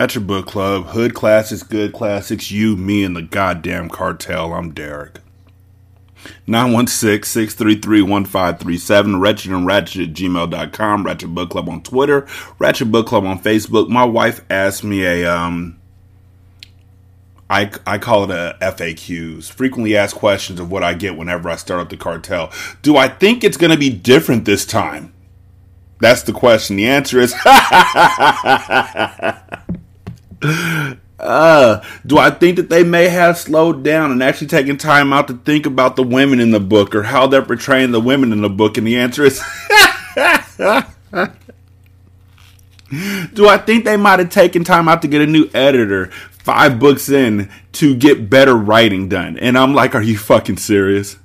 Ratchet Book Club, Hood Classics, Good Classics, you, me, and the goddamn cartel. I'm Derek. 916-633-1537, Wretched and Ratchet at gmail.com, Ratchet Book Club on Twitter, Ratchet Book Club on Facebook. My wife asked me a, um, I, I call it a FAQs, frequently asked questions of what I get whenever I start up the cartel. Do I think it's going to be different this time? That's the question. The answer is uh, do I think that they may have slowed down and actually taken time out to think about the women in the book or how they're portraying the women in the book? And the answer is Do I think they might have taken time out to get a new editor five books in to get better writing done? And I'm like, are you fucking serious?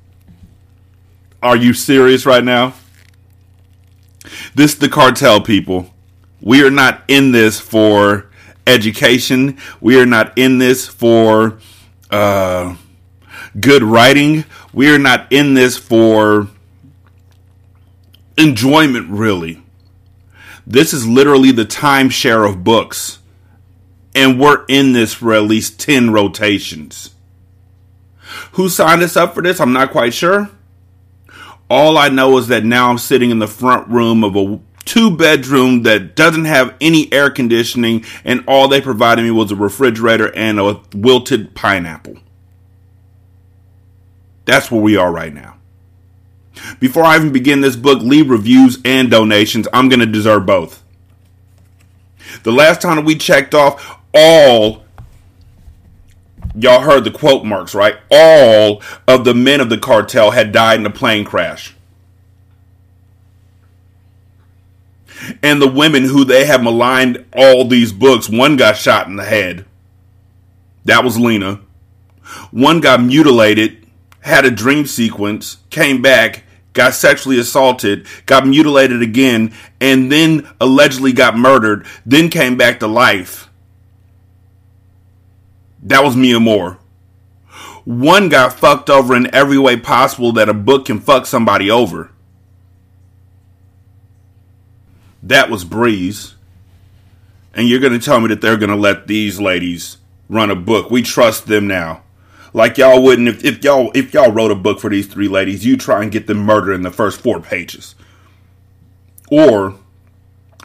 Are you serious right now? This is the cartel, people. We are not in this for education. We are not in this for uh, good writing. We are not in this for enjoyment, really. This is literally the timeshare of books. And we're in this for at least 10 rotations. Who signed us up for this? I'm not quite sure. All I know is that now I'm sitting in the front room of a two bedroom that doesn't have any air conditioning, and all they provided me was a refrigerator and a wilted pineapple. That's where we are right now. Before I even begin this book, leave reviews and donations. I'm going to deserve both. The last time we checked off, all y'all heard the quote marks, right? All of the men of the cartel had died in a plane crash. And the women who they have maligned all these books. One got shot in the head. That was Lena. One got mutilated, had a dream sequence, came back, got sexually assaulted, got mutilated again, and then allegedly got murdered, then came back to life. That was Miamor. One got fucked over in every way possible that a book can fuck somebody over. That was Breeze. And you're going to tell me that they're going to let these ladies run a book. We trust them now. Like y'all wouldn't if, if y'all if y'all wrote a book for these three ladies, you try and get them murdered in the first four pages. Or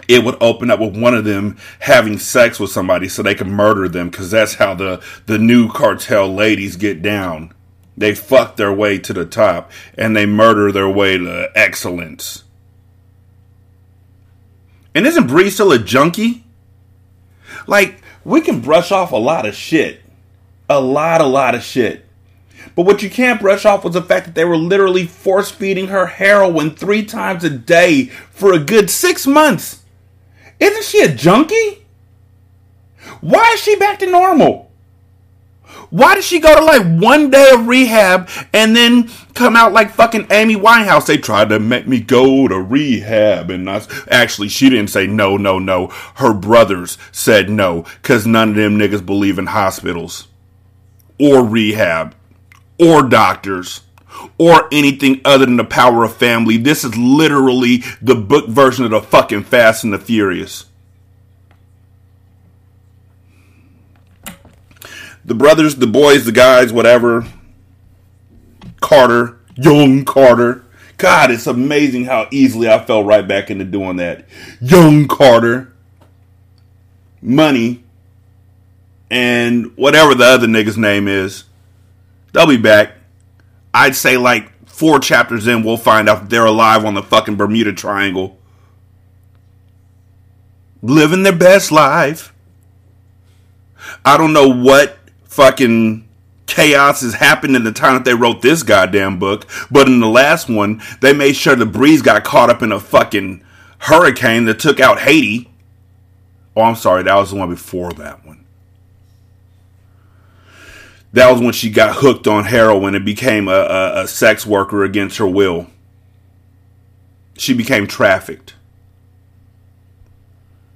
it would open up with one of them having sex with somebody so they can murder them because that's how the the new cartel ladies get down. They fuck their way to the top and they murder their way to excellence. And isn't Bree still a junkie? Like, we can brush off a lot of shit. A lot, a lot of shit. But what you can't brush off was the fact that they were literally force feeding her heroin three times a day for a good six months. Isn't she a junkie? Why is she back to normal? Why did she go to like one day of rehab and then come out like fucking Amy Winehouse? They tried to make me go to rehab, and I, actually, she didn't say no, no, no. Her brothers said no, cause none of them niggas believe in hospitals or rehab or doctors or anything other than the power of family. This is literally the book version of the fucking Fast and the Furious. The brothers, the boys, the guys, whatever, Carter, young Carter. God, it's amazing how easily I fell right back into doing that. Young Carter. Money. And whatever the other nigga's name is. They'll be back. I'd say like four chapters in, we'll find out they're alive on the fucking Bermuda Triangle. Living their best life. I don't know what fucking chaos has happened in the time that they wrote this goddamn book, but in the last one, they made sure the breeze got caught up in a fucking hurricane that took out Haiti. Oh, I'm sorry, that was the one before that one. That was when she got hooked on heroin and became a, a, a sex worker against her will. She became trafficked.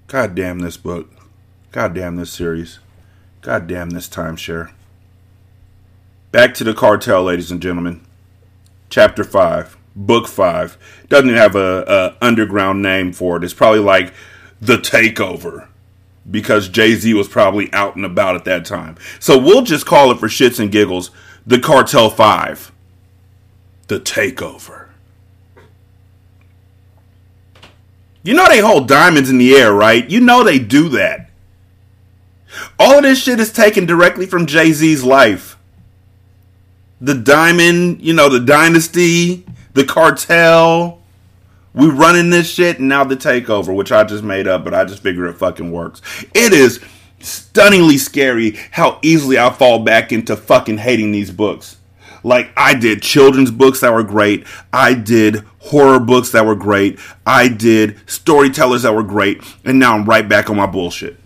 God damn this book. God damn this series. God damn this timeshare. Back to the cartel, ladies and gentlemen. Chapter 5, Book 5. Doesn't even have a, a underground name for it. It's probably like The Takeover because Jay Z was probably out and about at that time. So we'll just call it for shits and giggles the Cartel 5. The Takeover. You know they hold diamonds in the air, right? You know they do that. All of this shit is taken directly from Jay Z's life. The diamond, you know, the dynasty, the cartel, we running this shit and now the takeover, which I just made up, but I just figure it fucking works. It is stunningly scary how easily I fall back into fucking hating these books. Like I did children's books that were great. I did horror books that were great. I did storytellers that were great. And now I'm right back on my bullshit.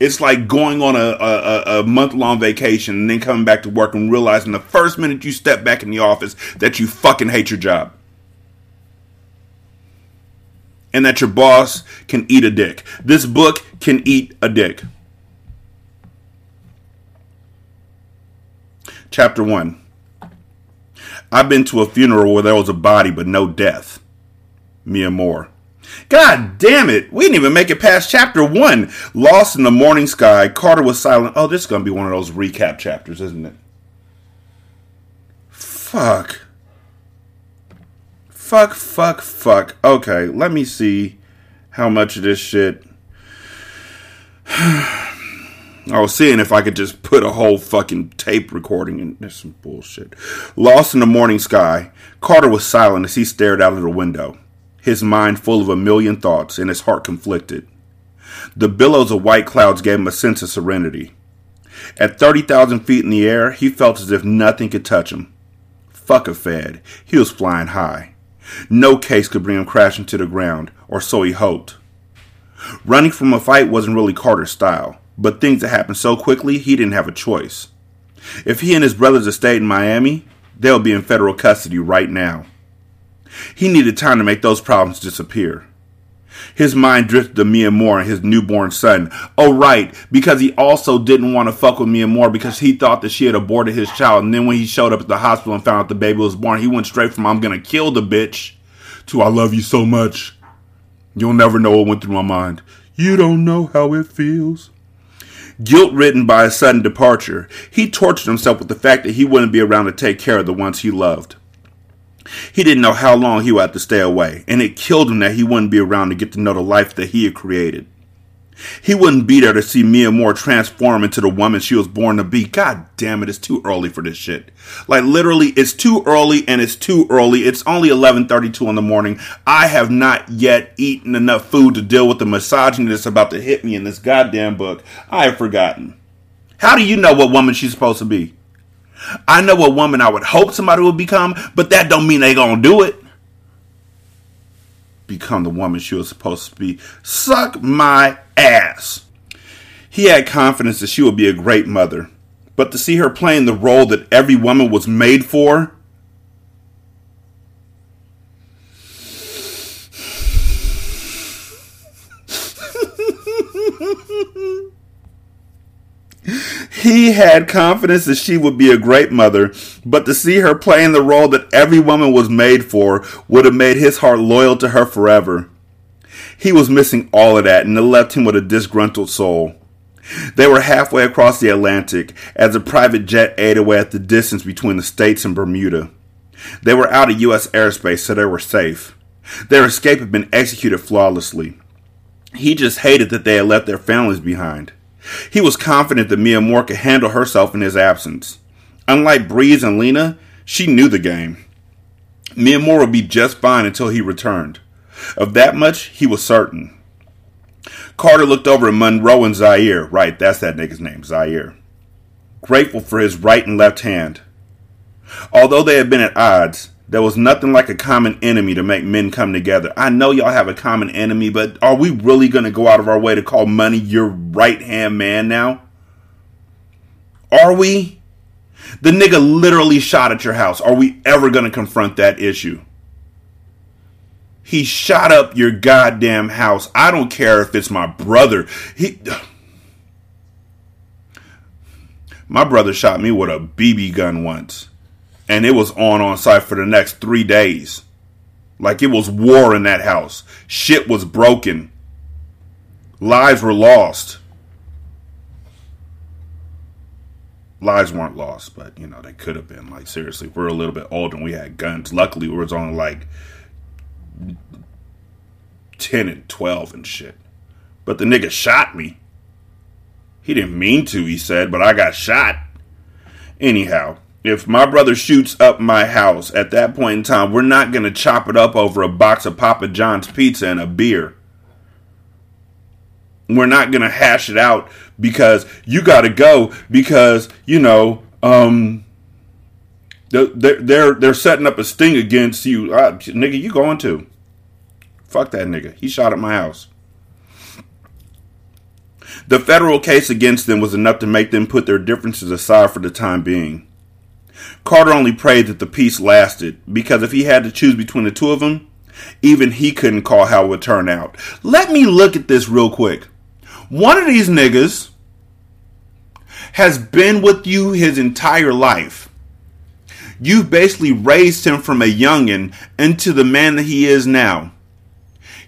It's like going on a, a, a month long vacation and then coming back to work and realizing the first minute you step back in the office that you fucking hate your job and that your boss can eat a dick. This book can eat a dick. Chapter 1 I've been to a funeral where there was a body but no death. Miamor. God damn it! We didn't even make it past chapter one. Lost in the morning sky, Carter was silent. Oh, this is going to be one of those recap chapters, isn't it? Fuck fuck, fuck, fuck. Okay, let me see how much of this shit. I was seeing if I could just put a whole fucking tape recording in. There's some bullshit. Lost in the morning sky, Carter was silent as he stared out of the window, his mind full of a million thoughts and his heart conflicted. The billows of white clouds gave him a sense of serenity. At 30,000 feet in the air, he felt as if nothing could touch him. Fuck a fad. He was flying high. No case could bring him crashing to the ground, or so he hoped. Running from a fight wasn't really Carter's style, but things had happened so quickly he didn't have a choice. If he and his brothers had stayed in Miami, they'll be in federal custody right now. He needed time to make those problems disappear. His mind drifted to Miamor and his newborn son. Oh, right, because he also didn't want to fuck with Miamor because he thought that she had aborted his child. And then when he showed up at the hospital and found out the baby was born, he went straight from I'm gonna kill the bitch to I love you so much. You'll never know what went through my mind. You don't know how it feels. Guilt ridden by a sudden departure, he tortured himself with the fact that he wouldn't be around to take care of the ones he loved. He didn't know how long he would have to stay away, and it killed him that he wouldn't be around to get to know the life that he had created. He wouldn't be there to see Miamor transform into the woman she was born to be. God damn it, it's too early for this shit. Like literally, it's too early and it's too early. It's only 11:32 in the morning. I have not yet eaten enough food to deal with the misogyny that's about to hit me in this goddamn book. I have forgotten. How do you know what woman she's supposed to be? I know a woman I would hope somebody would become, but that don't mean they gonna do it. Become the woman she was supposed to be. Suck my ass. He had confidence that she would be a great mother, but to see her playing the role that every woman was made for, He had confidence that she would be a great mother, but to see her playing the role that every woman was made for would have made his heart loyal to her forever. He was missing all of that, and it left him with a disgruntled soul. They were halfway across the Atlantic as a private jet ate away at the distance between the States and Bermuda. They were out of U.S. airspace, so they were safe. Their escape had been executed flawlessly. He just hated that they had left their families behind. He was confident that Miamor could handle herself in his absence. Unlike Breeze and Lena, she knew the game. Miamor would be just fine until he returned. Of that much, he was certain. Carter looked over at Monroe and Zyir. Right, that's that nigga's name, Zyir. Grateful for his right and left hand. Although they had been at odds, there was nothing like a common enemy to make men come together. I know y'all have a common enemy, but are we really going to go out of our way to call money your right hand man now? Are we? The nigga literally shot at your house. Are we ever going to confront that issue? He shot up your goddamn house. I don't care if it's my brother. He My brother shot me with a BB gun once and it was on on site for the next three days. Like it was war in that house. Shit was broken. Lives were lost. Lives weren't lost, but you know they could have been. Like seriously, we're a little bit older and we had guns. Luckily, we was only like ten and twelve and shit. But the nigga shot me. He didn't mean to, he said, but I got shot. Anyhow, if my brother shoots up my house at that point in time, we're not going to chop it up over a box of Papa John's pizza and a beer. We're not going to hash it out because you got to go because, you know, um, they're, they're, they're setting up a sting against you. Uh, nigga, you going to. Fuck that nigga. He shot at my house. The federal case against them was enough to make them put their differences aside for the time being. Carter only prayed that the peace lasted, because if he had to choose between the two of them, even he couldn't call how it would turn out. Let me look at this real quick. One of these niggas has been with you his entire life. You've basically raised him from a youngin' into the man that he is now.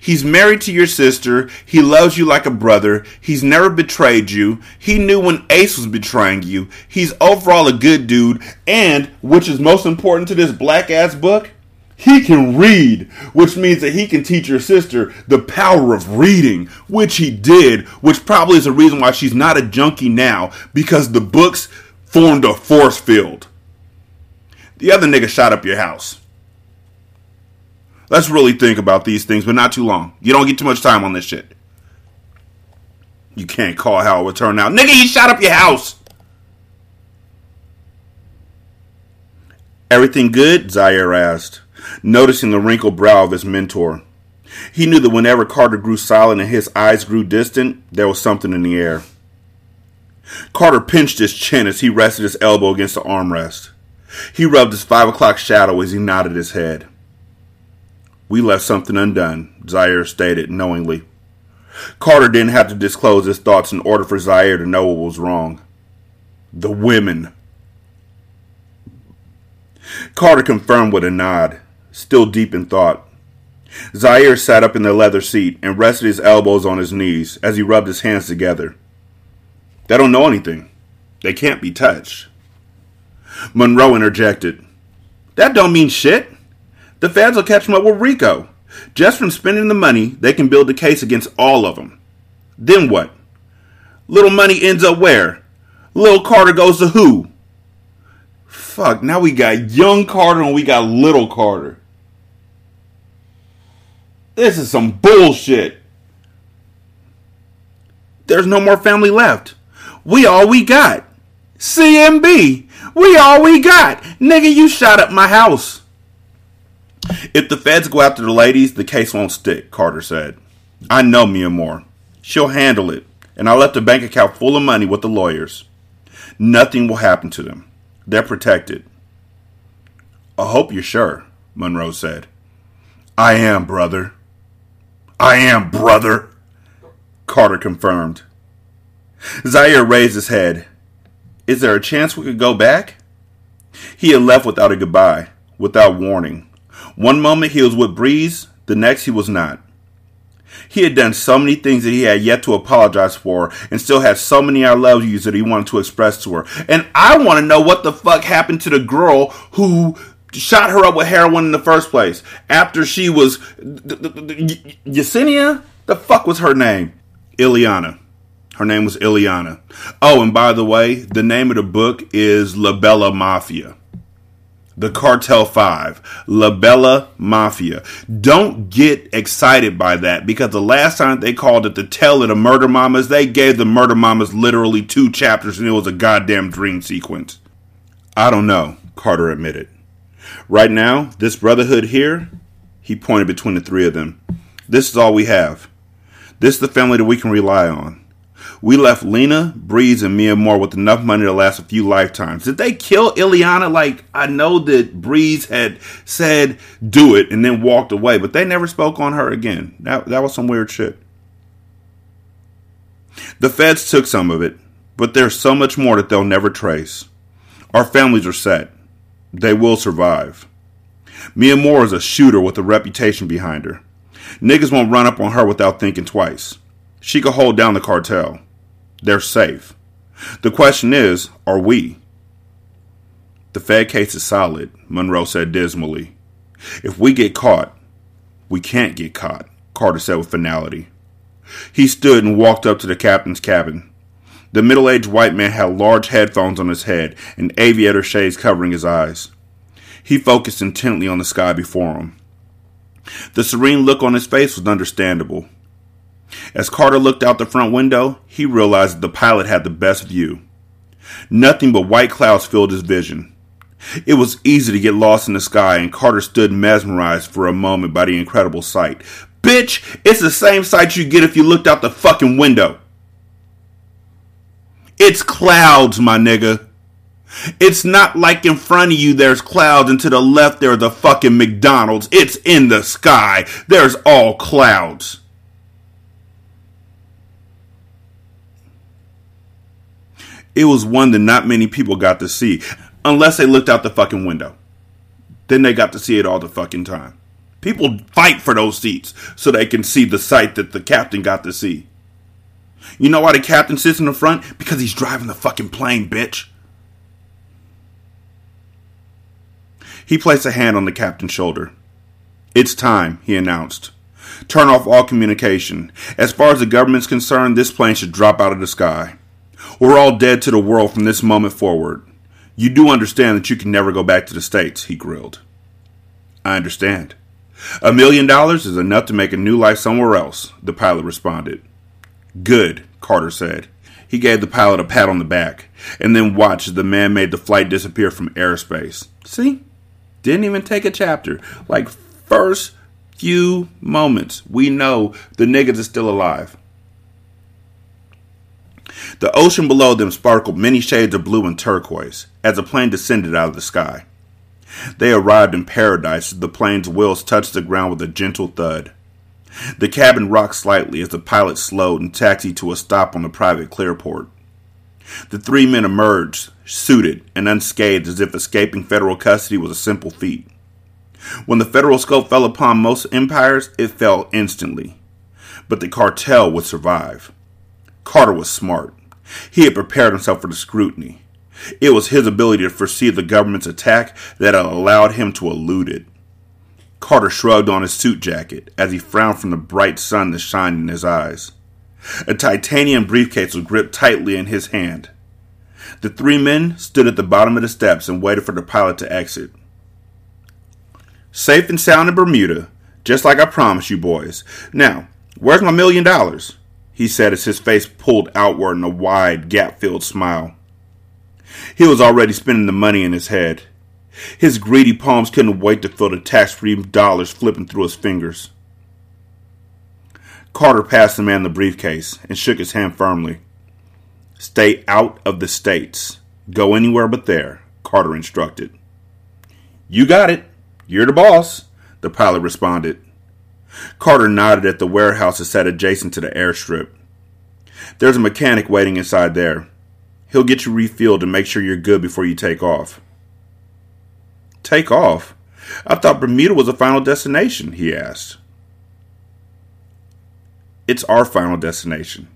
He's married to your sister. He loves you like a brother. He's never betrayed you. He knew when Ace was betraying you. He's overall a good dude. And, which is most important to this black ass book, he can read, which means that he can teach your sister the power of reading, which he did, which probably is the reason why she's not a junkie now, because the books formed a force field. The other nigga shot up your house. Let's really think about these things, but not too long. You don't get too much time on this shit. You can't call how it would turn out. Nigga, he shot up your house. Everything good? Zyir asked, noticing the wrinkled brow of his mentor. He knew that whenever Carter grew silent and his eyes grew distant, there was something in the air. Carter pinched his chin as he rested his elbow against the armrest. He rubbed his five o'clock shadow as he nodded his head. We left something undone, Zyir stated knowingly. Carter didn't have to disclose his thoughts in order for Zyir to know what was wrong. The women. Carter confirmed with a nod, still deep in thought. Zyir sat up in the leather seat and rested his elbows on his knees as he rubbed his hands together. They don't know anything. They can't be touched. Monroe interjected. That don't mean shit. The feds will catch them up with RICO. Just from spending the money, they can build a case against all of them. Then what? Little money ends up where? Little Carter goes to who? Fuck, now we got young Carter and we got little Carter. This is some bullshit. There's no more family left. We all we got. CMB. We all we got. Nigga, you shot up my house. If the feds go after the ladies, the case won't stick, Carter said. I know Miamor. She'll handle it, and I left a bank account full of money with the lawyers. Nothing will happen to them. They're protected. I hope you're sure, Monroe said. I am, brother. I am, brother, Carter confirmed. Zyir raised his head. Is there a chance we could go back? He had left without a goodbye, without warning. One moment he was with Breeze, the next he was not. He had done so many things that he had yet to apologize for and still had so many I love yous that he wanted to express to her. And I want to know what the fuck happened to the girl who shot her up with heroin in the first place after she was Yesenia? The fuck was her name? Ileana. Her name was Ileana. Oh, and by the way, the name of the book is La Bella Mafia. The Cartel 5, La Bella Mafia. Don't get excited by that because the last time they called it the Tale of the Murder Mamas, they gave the Murder Mamas literally two chapters and it was a goddamn dream sequence. I don't know, Carter admitted. Right now, this brotherhood here, he pointed between the three of them. This is all we have. This is the family that we can rely on. We left Lena, Breeze, and Miamor with enough money to last a few lifetimes. Did they kill Ileana? Like, I know that Breeze had said, do it, and then walked away, but they never spoke on her again. That, that was some weird shit. The feds took some of it, but there's so much more that they'll never trace. Our families are set. They will survive. Miamor is a shooter with a reputation behind her. Niggas won't run up on her without thinking twice. She could hold down the cartel. They're safe. The question is, are we? The Fed case is solid, Monroe said dismally. If we get caught, we can't get caught, Carter said with finality. He stood and walked up to the captain's cabin. The middle aged white man had large headphones on his head and aviator shades covering his eyes. He focused intently on the sky before him. The serene look on his face was understandable. As Carter looked out the front window, he realized that the pilot had the best view. Nothing but white clouds filled his vision. It was easy to get lost in the sky, and Carter stood mesmerized for a moment by the incredible sight. Bitch, it's the same sight you get if you looked out the fucking window. It's clouds, my nigga. It's not like in front of you there's clouds and to the left there's the fucking McDonald's. It's in the sky. There's all clouds. It was one that not many people got to see, unless they looked out the fucking window. Then they got to see it all the fucking time. People fight for those seats so they can see the sight that the captain got to see. You know why the captain sits in the front? Because he's driving the fucking plane, bitch. He placed a hand on the captain's shoulder. It's time, he announced. Turn off all communication. As far as the government's concerned, this plane should drop out of the sky. We're all dead to the world from this moment forward. You do understand that you can never go back to the States, he grilled. I understand. A million dollars is enough to make a new life somewhere else, the pilot responded. Good, Carter said. He gave the pilot a pat on the back, and then watched as the man made the flight disappear from airspace. See? Didn't even take a chapter. Like, first few moments, we know the niggas is still alive. The ocean below them sparkled many shades of blue and turquoise as the plane descended out of the sky. They arrived in paradise as the plane's wheels touched the ground with a gentle thud. The cabin rocked slightly as the pilot slowed and taxied to a stop on the private clearport. The three men emerged, suited and unscathed as if escaping federal custody was a simple feat. When the federal scope fell upon most empires, it fell instantly. But the cartel would survive. Carter was smart. He had prepared himself for the scrutiny. It was his ability to foresee the government's attack that had allowed him to elude it. Carter shrugged on his suit jacket as he frowned from the bright sun that shined in his eyes. A titanium briefcase was gripped tightly in his hand. The three men stood at the bottom of the steps and waited for the pilot to exit. Safe and sound in Bermuda, just like I promised you boys. Now, where's my million dollars? He said as his face pulled outward in a wide, gap filled smile. He was already spending the money in his head. His greedy palms couldn't wait to feel the tax free dollars flipping through his fingers. Carter passed the man the briefcase and shook his hand firmly. Stay out of the States. Go anywhere but there, Carter instructed. You got it. You're the boss, the pilot responded. Carter nodded at the warehouse that sat adjacent to the airstrip. There's a mechanic waiting inside there. He'll get you refilled and make sure you're good before you take off. Take off? I thought Bermuda was a final destination, he asked. It's our final destination.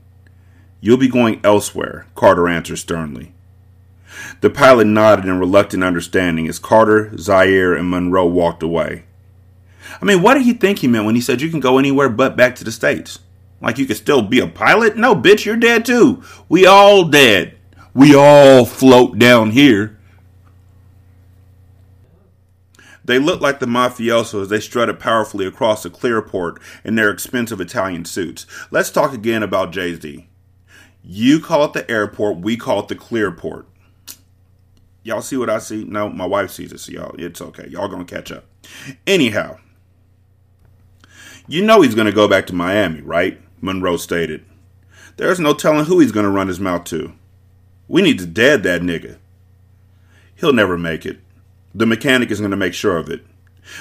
You'll be going elsewhere, Carter answered sternly. The pilot nodded in reluctant understanding as Carter, Zyir, and Monroe walked away. I mean, what did he think he meant when he said you can go anywhere but back to the States? Like you could still be a pilot? No, bitch, you're dead too. We all dead. We all float down here. They looked like the mafioso as they strutted powerfully across the clearport in their expensive Italian suits. Let's talk again about Jay Z. You call it the airport, we call it the clearport. Y'all see what I see? No, my wife sees it, so y'all, it's okay. Y'all gonna catch up. Anyhow, you know he's gonna go back to Miami, right? Monroe stated. There's no telling who he's gonna run his mouth to. We need to dead that nigga. He'll never make it. The mechanic is gonna make sure of it.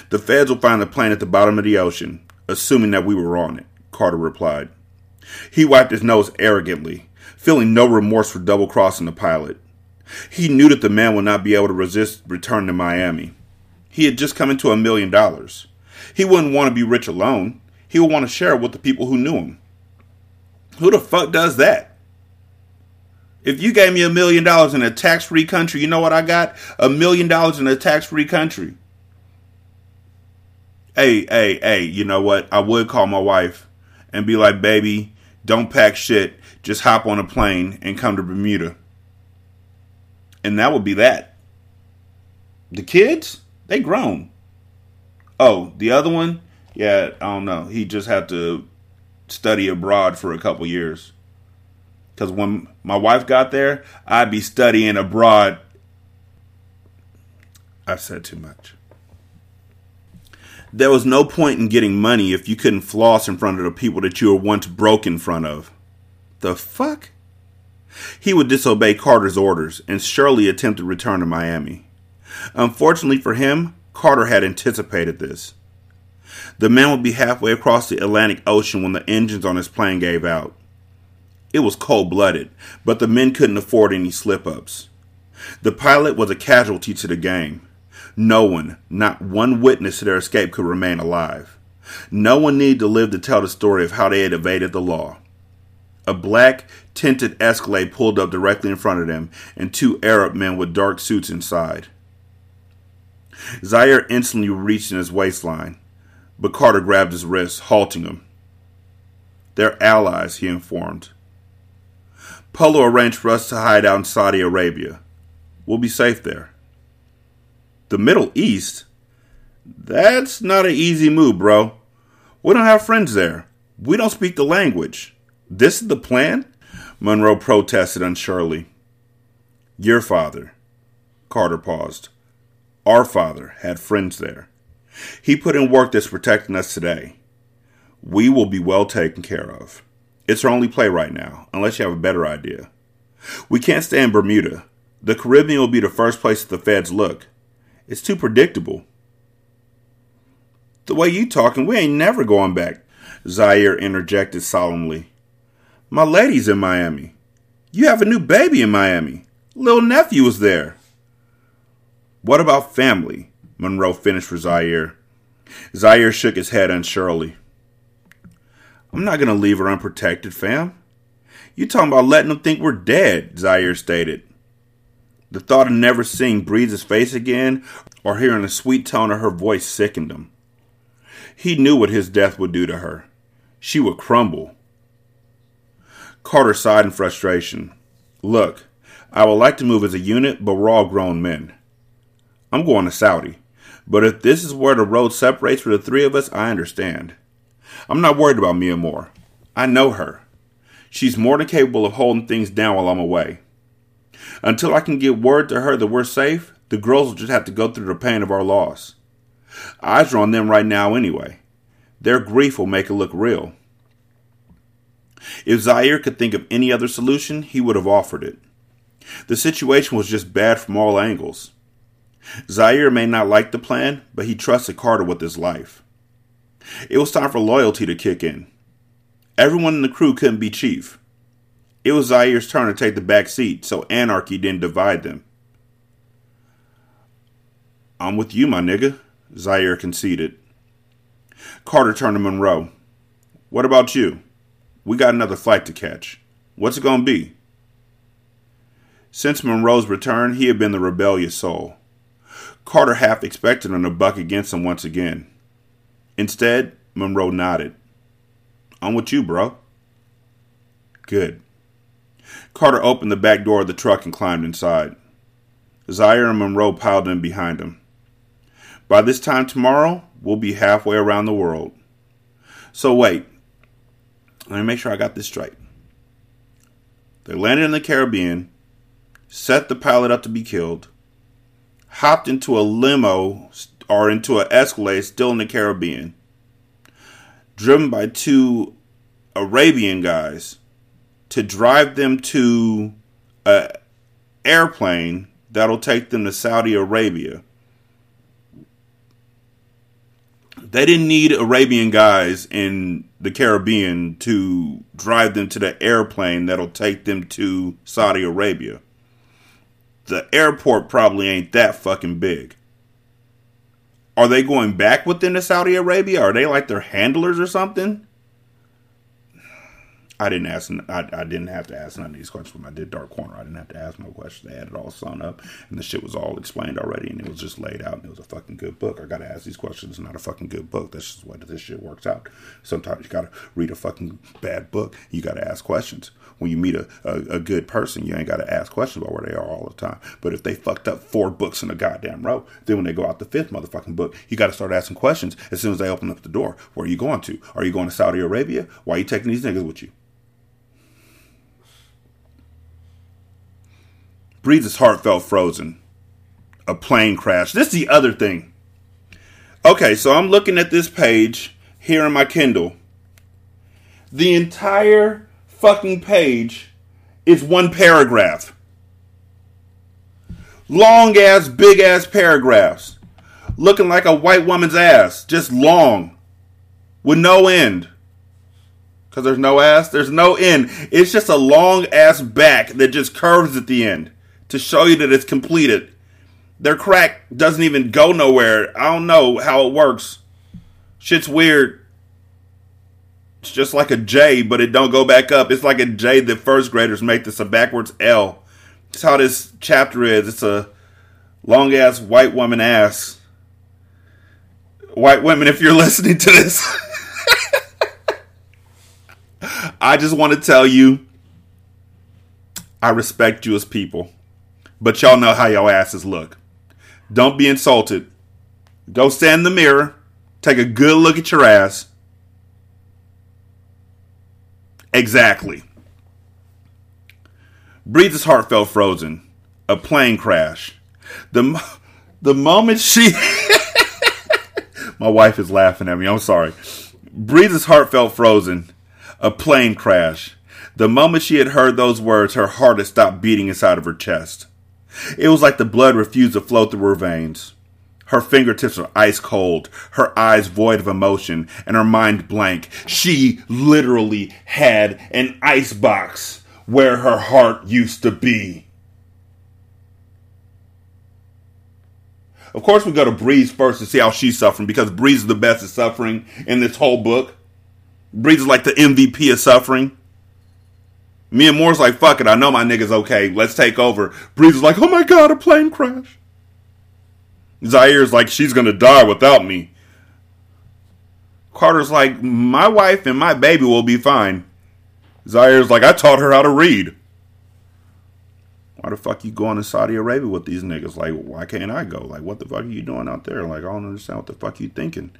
The feds will find the plane at the bottom of the ocean, assuming that we were on it, Carter replied. He wiped his nose arrogantly, feeling no remorse for double crossing the pilot. He knew that the man would not be able to resist return to Miami. He had just come into a million dollars. He wouldn't want to be rich alone. He would want to share it with the people who knew him. Who the fuck does that? If you gave me a million dollars in a tax free country, you know what I got? A million dollars in a tax free country. Hey, hey, hey, you know what? I would call my wife and be like, baby, don't pack shit. Just hop on a plane and come to Bermuda. And that would be that. The kids, they grown. Oh, the other one, yeah, I don't know. He just had to study abroad for a couple years. Because when my wife got there, I'd be studying abroad. I said too much. There was no point in getting money if you couldn't floss in front of the people that you were once broke in front of. The fuck? He would disobey Carter's orders and surely attempt to return to Miami. Unfortunately for him, Carter had anticipated this. The man would be halfway across the Atlantic Ocean when the engines on his plane gave out. It was cold blooded, but the men couldn't afford any slip ups. The pilot was a casualty to the game. No one, not one witness to their escape, could remain alive. No one needed to live to tell the story of how they had evaded the law. A black, tinted Escalade pulled up directly in front of them, and two Arab men with dark suits inside. Zyir instantly reached in his waistline, but Carter grabbed his wrist, halting him. They're allies, he informed. Polo arranged for us to hide out in Saudi Arabia. We'll be safe there. The Middle East? That's not an easy move, bro. We don't have friends there. We don't speak the language. This is the plan? Monroe protested unsurely. Your father. Carter paused. Our father had friends there. He put in work that's protecting us today. We will be well taken care of. It's our only play right now, unless you have a better idea. We can't stay in Bermuda. The Caribbean will be the first place that the feds look. It's too predictable. The way you talking, we ain't never going back, Zyir interjected solemnly. My lady's in Miami. You have a new baby in Miami. Little nephew is there. What about family? Monroe finished for Zyir. Zyir shook his head unsurely. I'm not going to leave her unprotected, fam. You talking about letting them think we're dead, Zyir stated. The thought of never seeing Breeze's face again or hearing the sweet tone of her voice sickened him. He knew what his death would do to her. She would crumble. Carter sighed in frustration. Look, I would like to move as a unit, but we're all grown men. I'm going to Saudi. But if this is where the road separates for the three of us, I understand. I'm not worried about Miamor. I know her. She's more than capable of holding things down while I'm away. Until I can get word to her that we're safe, the girls will just have to go through the pain of our loss. Eyes are on them right now anyway. Their grief will make it look real. If Zyir could think of any other solution, he would have offered it. The situation was just bad from all angles. Zyir may not like the plan, but he trusted Carter with his life. It was time for loyalty to kick in. Everyone in the crew couldn't be chief. It was Zyir's turn to take the back seat, so anarchy didn't divide them. I'm with you, my nigga, Zyir conceded. Carter turned to Monroe. What about you? We got another flight to catch. What's it gonna be? Since Monroe's return, he had been the rebellious soul. Carter half expected him to buck against him once again. Instead, Monroe nodded. I'm with you, bro. Good. Carter opened the back door of the truck and climbed inside. Zyir and Monroe piled in behind him. By this time tomorrow, we'll be halfway around the world. So wait. Let me make sure I got this straight. They landed in the Caribbean, set the pilot up to be killed, hopped into a limo or into an Escalade still in the Caribbean, driven by two Arabian guys to drive them to an airplane that'll take them to Saudi Arabia. They didn't need Arabian guys in the Caribbean to drive them to the airplane that'll take them to Saudi Arabia. The airport probably ain't that fucking big. Are they going back within the Saudi Arabia? Are they like their handlers or something? I didn't ask. I, I didn't have to ask none of these questions when I did Dark Corner. I didn't have to ask no questions. They had it all sewn up, and the shit was all explained already, and it was just laid out, and it was a fucking good book. I gotta ask these questions. It's not a fucking good book. That's just what this shit works out. Sometimes you gotta read a fucking bad book. You gotta ask questions. When you meet a, a, a good person, you ain't gotta ask questions about where they are all the time. But if they fucked up four books in a goddamn row, then when they go out the fifth motherfucking book, you gotta start asking questions as soon as they open up the door. Where are you going to? Are you going to Saudi Arabia? Why are you taking these niggas with you? Breeze's heart felt frozen. A plane crash. This is the other thing. Okay, so I'm looking at this page here in my Kindle. The entire fucking page is one paragraph. Long ass, big ass paragraphs. Looking like a white woman's ass. Just long. With no end. Because there's no ass, there's no end. It's just a long ass back that just curves at the end to show you that it's completed. Their crack doesn't even go nowhere. I don't know how it works. Shit's weird. It's just like a J, but it don't go back up. It's like a J that first graders make this a backwards L. That's how this chapter is. It's a long ass white woman ass. White women, if you're listening to this, I just want to tell you I respect you as people. But y'all know how y'all asses look. Don't be insulted. Go stand in the mirror. Take a good look at your ass. Exactly. Breeze's heart felt frozen. A plane crash. The, the moment she. My wife is laughing at me. I'm sorry. Breeze's heart felt frozen. A plane crash. The moment she had heard those words, her heart had stopped beating inside of her chest. It was like the blood refused to flow through her veins. Her fingertips were ice cold, her eyes void of emotion, and her mind blank. She literally had an ice box where her heart used to be. Of course, we go to Breeze first to see how she's suffering because Breeze is the best at suffering in this whole book. Breeze is like the MVP of suffering. Miamor's like, fuck it, I know my nigga's okay. Let's take over. Breeze is like, oh my god, a plane crash. Zyir's like, she's gonna die without me. Carter's like, my wife and my baby will be fine. Zyir's like, I taught her how to read. Why the fuck you going to Saudi Arabia with these niggas? Like, why can't I go? Like, what the fuck are you doing out there? Like, I don't understand what the fuck you thinking.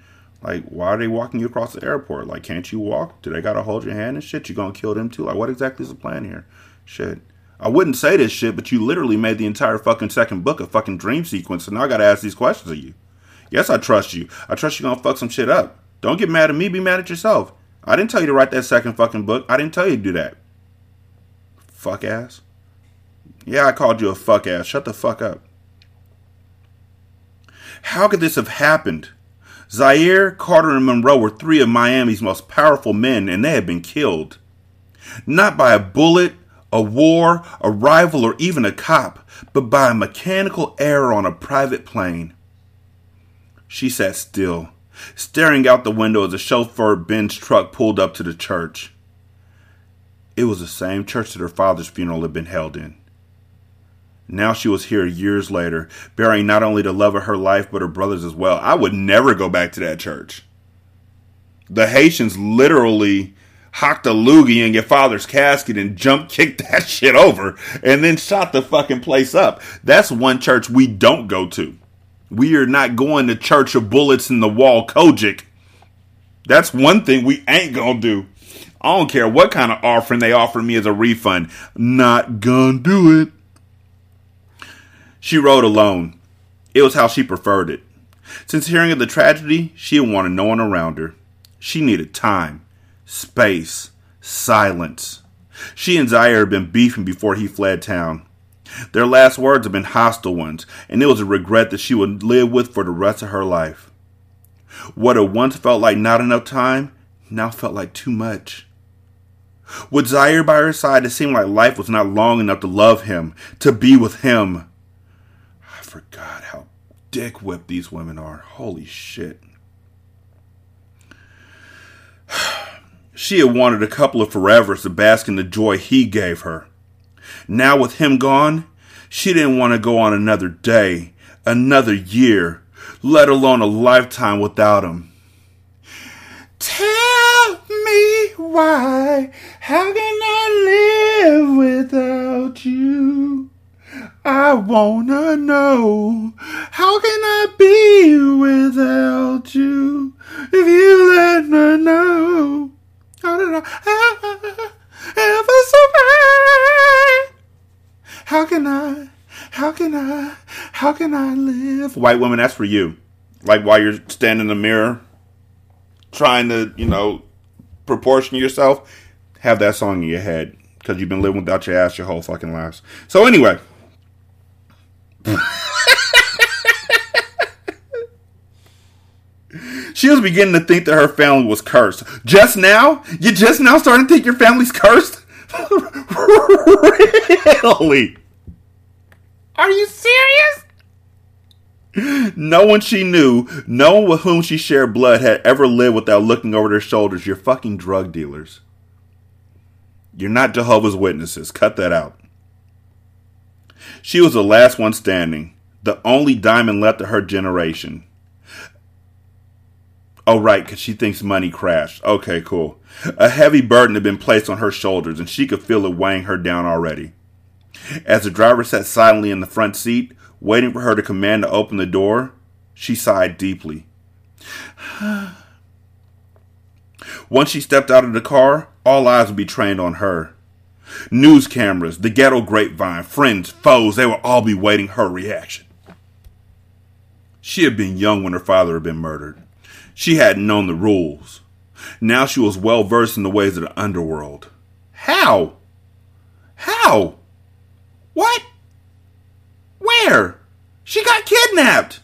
Like, why are they walking you across the airport? Like, can't you walk? Do they gotta hold your hand and shit? You gonna kill them too? Like, what exactly is the plan here? Shit. I wouldn't say this shit, but you literally made the entire fucking second book a fucking dream sequence, and now I gotta ask these questions of you. Yes, I trust you. I trust you gonna fuck some shit up. Don't get mad at me, be mad at yourself. I didn't tell you to write that second fucking book. I didn't tell you to do that. Fuck ass. Yeah, I called you a fuck ass. Shut the fuck up. How could this have happened? Zyir, Carter, and Monroe were three of Miami's most powerful men, and they had been killed. Not by a bullet, a war, a rival, or even a cop, but by a mechanical error on a private plane. She sat still, staring out the window as the chauffeur Benz truck pulled up to the church. It was the same church that her father's funeral had been held in. Now she was here years later, burying not only the love of her life, but her brothers as well. I would never go back to that church. The Haitians literally hocked a loogie in your father's casket and jump kicked that shit over and then shot the fucking place up. That's one church we don't go to. We are not going to Church of Bullets in the Wall COGIC. That's one thing we ain't gonna do. I don't care what kind of offering they offer me as a refund. Not gonna do it. She rode alone. It was how she preferred it. Since hearing of the tragedy, she had wanted no one around her. She needed time, space, silence. She and Zyir had been beefing before he fled town. Their last words had been hostile ones, and it was a regret that she would live with for the rest of her life. What had once felt like not enough time now felt like too much. With Zyir by her side, it seemed like life was not long enough to love him, to be with him I forgot how dick whipped these women are. Holy shit. she had wanted a couple of forevers to bask in the joy he gave her. Now, with him gone, she didn't want to go on another day, another year, let alone a lifetime without him. Tell me why, how can I live without you? I wanna know how can I be without you if you let me know how I ever survive? How can I? How can I? How can I live? White woman, that's for you. Like while you're standing in the mirror, trying to, you know, proportion yourself, have that song in your head because you've been living without your ass your whole fucking lives. So anyway. she was beginning to think that her family was cursed. Just now? You just now starting to think your family's cursed? really? Are you serious? No one she knew, no one with whom she shared blood had ever lived without looking over their shoulders. You're fucking drug dealers. You're not Jehovah's Witnesses. Cut that out. She was the last one standing, the only diamond left of her generation. Oh, right, because she thinks money crashed. Okay, cool. A heavy burden had been placed on her shoulders, and she could feel it weighing her down already. As the driver sat silently in the front seat, waiting for her to command to open the door, she sighed deeply. Once she stepped out of the car, all eyes would be trained on her. News cameras, the ghetto grapevine, friends, foes, they would all be waiting her reaction. She had been young when her father had been murdered. She hadn't known the rules. Now she was well versed in the ways of the underworld. How? How? What? Where? She got kidnapped.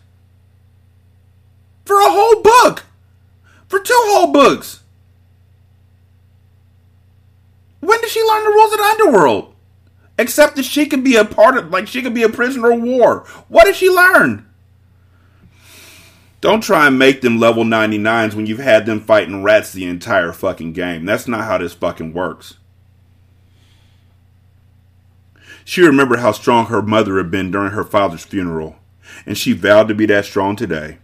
For a whole book. For two whole books. When did she learn the rules of the underworld? Except that she could be a part of, like, she could be a prisoner of war. What did she learn? Don't try and make them level 99s when you've had them fighting rats the entire fucking game. That's not how this fucking works. She remembered how strong her mother had been during her father's funeral, and she vowed to be that strong today.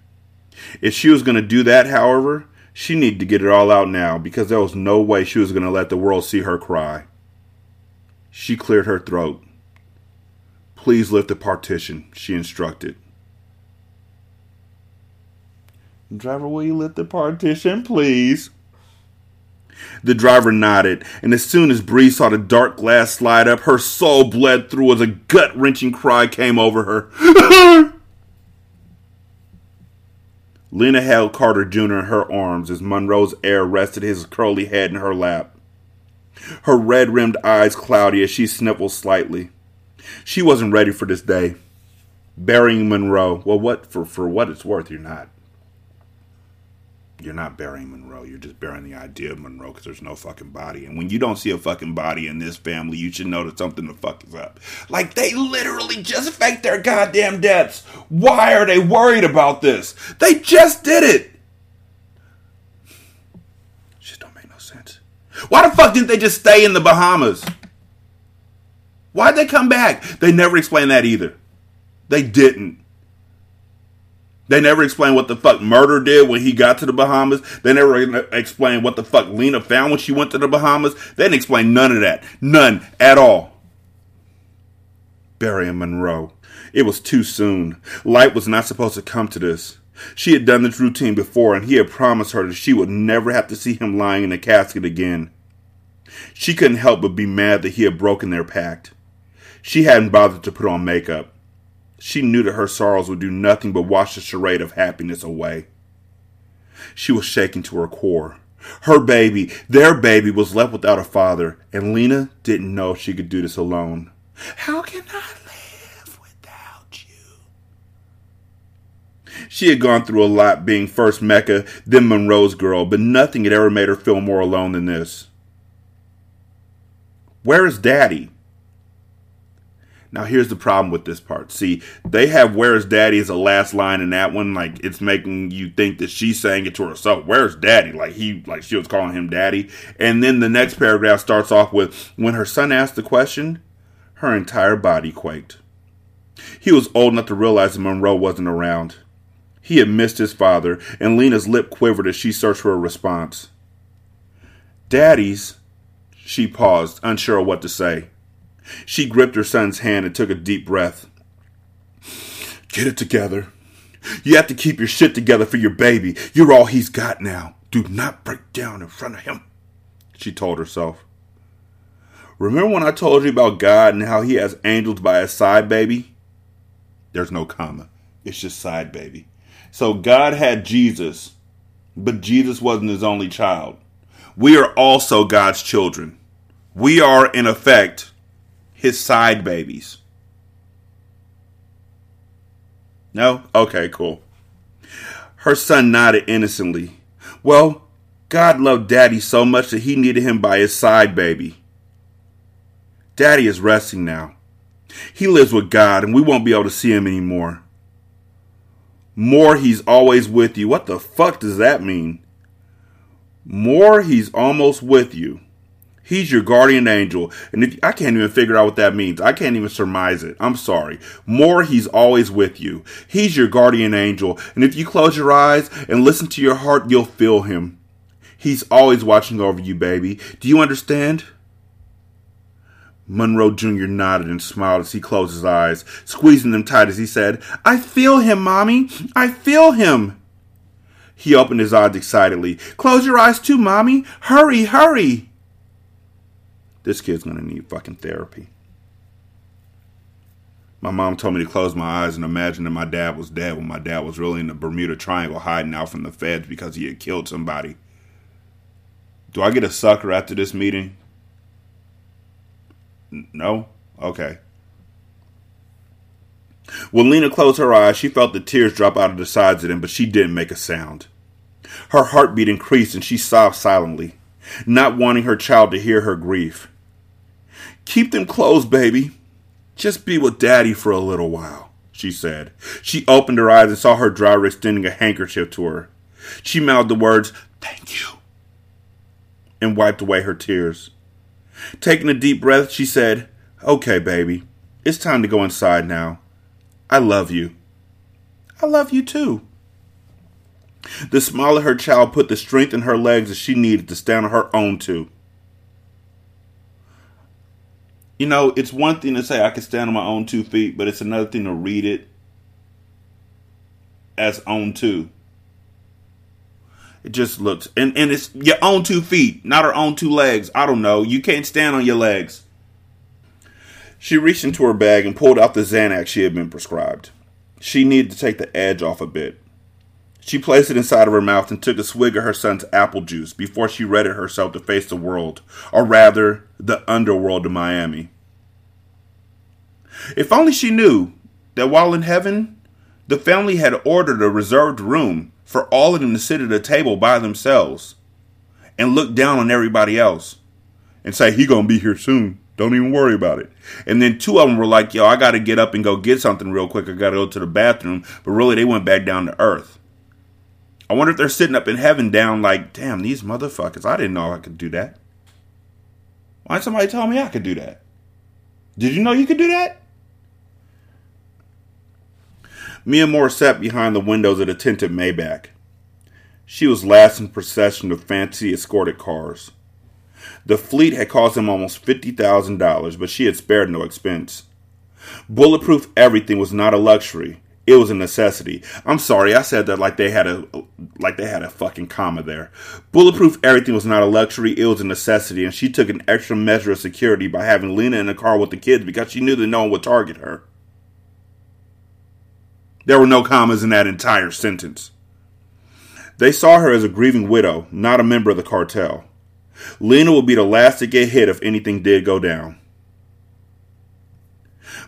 If she was going to do that, however, she needed to get it all out now because there was no way she was going to let the world see her cry. She cleared her throat. Please lift the partition, she instructed. Driver, will you lift the partition, please? The driver nodded, and as soon as Bree saw the dark glass slide up, her soul bled through as a gut wrenching cry came over her. Lena held Carter Jr. in her arms as Monroe's heir rested his curly head in her lap. Her red rimmed eyes cloudy as she sniffled slightly. She wasn't ready for this day. Burying Monroe, well, what for, for what it's worth, you're not you're not burying Monroe. You're just burying the idea of Monroe because there's no fucking body. And when you don't see a fucking body in this family, you should know that something the fuck is up. Like they literally just faked their goddamn deaths. Why are they worried about this? They just did it. Shit don't make no sense. Why the fuck didn't they just stay in the Bahamas? Why'd they come back? They never explained that either. They didn't. They never explained what the fuck Murder did when he got to the Bahamas. They never explained what the fuck Lena found when she went to the Bahamas. They didn't explain none of that. None at all. Barry and Monroe. It was too soon. Light was not supposed to come to this. She had done this routine before, and he had promised her that she would never have to see him lying in a casket again. She couldn't help but be mad that he had broken their pact. She hadn't bothered to put on makeup. She knew that her sorrows would do nothing but wash the charade of happiness away. She was shaken to her core. Her baby, their baby, was left without a father, and Lena didn't know if she could do this alone. How can I live without you? She had gone through a lot being first Mecca, then Monroe's girl, but nothing had ever made her feel more alone than this. Where is Daddy? Now here's the problem with this part. See, they have "Where's Daddy" as a last line in that one. Like it's making you think that she's saying it to herself. Where's Daddy? Like he, like she was calling him Daddy. And then the next paragraph starts off with, "When her son asked the question, her entire body quaked." He was old enough to realize that Monroe wasn't around. He had missed his father, and Lena's lip quivered as she searched for a response. Daddy's. She paused, unsure of what to say. She gripped her son's hand and took a deep breath. Get it together. You have to keep your shit together for your baby. You're all he's got now. Do not break down in front of him, she told herself. Remember when I told you about God and how he has angels by his side, baby? There's no comma. It's just side, baby. So God had Jesus, but Jesus wasn't his only child. We are also God's children. We are, in effect, his side babies. No? Okay, cool. Her son nodded innocently. Well, God loved Daddy so much that he needed him by his side baby. Daddy is resting now. He lives with God, and we won't be able to see him anymore. More, he's always with you. What the fuck does that mean? More, he's almost with you. He's your guardian angel. And if, I can't even figure out what that means. I can't even surmise it. I'm sorry. More, he's always with you. He's your guardian angel. And if you close your eyes and listen to your heart, you'll feel him. He's always watching over you, baby. Do you understand? Monroe Jr. nodded and smiled as he closed his eyes, squeezing them tight as he said, I feel him, Mommy. I feel him. He opened his eyes excitedly. Close your eyes too, Mommy. Hurry, hurry. This kid's gonna need fucking therapy. My mom told me to close my eyes and imagine that my dad was dead when my dad was really in the Bermuda Triangle hiding out from the feds because he had killed somebody. Do I get a sucker after this meeting? No? Okay. When Lena closed her eyes, she felt the tears drop out of the sides of them, but she didn't make a sound. Her heartbeat increased and she sobbed silently, not wanting her child to hear her grief. Keep them closed, baby. Just be with Daddy for a little while, she said. She opened her eyes and saw her driver extending a handkerchief to her. She mouthed the words, Thank you, and wiped away her tears. Taking a deep breath, she said, Okay, baby. It's time to go inside now. I love you. I love you too. The smile of her child put the strength in her legs that she needed to stand on her own two you know, it's one thing to say I can stand on my own two feet, but it's another thing to read it as own two. It just looks and, and it's your own two feet, not her own two legs. I don't know. You can't stand on your legs. She reached into her bag and pulled out the Xanax she had been prescribed. She needed to take the edge off a bit. She placed it inside of her mouth and took a swig of her son's apple juice before she readied herself to face the world, or rather, the underworld of Miami. If only she knew that while in heaven, the family had ordered a reserved room for all of them to sit at a table by themselves and look down on everybody else and say, he gonna be here soon. Don't even worry about it. And then two of them were like, yo, I gotta get up and go get something real quick. I gotta go to the bathroom. But really, they went back down to earth. I wonder if they're sitting up in heaven down like, damn, these motherfuckers. I didn't know I could do that. Why didn't somebody tell me I could do that? Did you know you could do that? Miamor sat behind the windows of the tinted Maybach. She was last in procession of fancy escorted cars. The fleet had cost him almost $50,000, but she had spared no expense. Bulletproof everything was not a luxury. It was a necessity. I'm sorry, I said that like they had a like they had a fucking comma there. Bulletproof everything was not a luxury, it was a necessity, and she took an extra measure of security by having Lena in the car with the kids because she knew that no one would target her. There were no commas in that entire sentence. They saw her as a grieving widow, not a member of the cartel. Lena would be the last to get hit if anything did go down.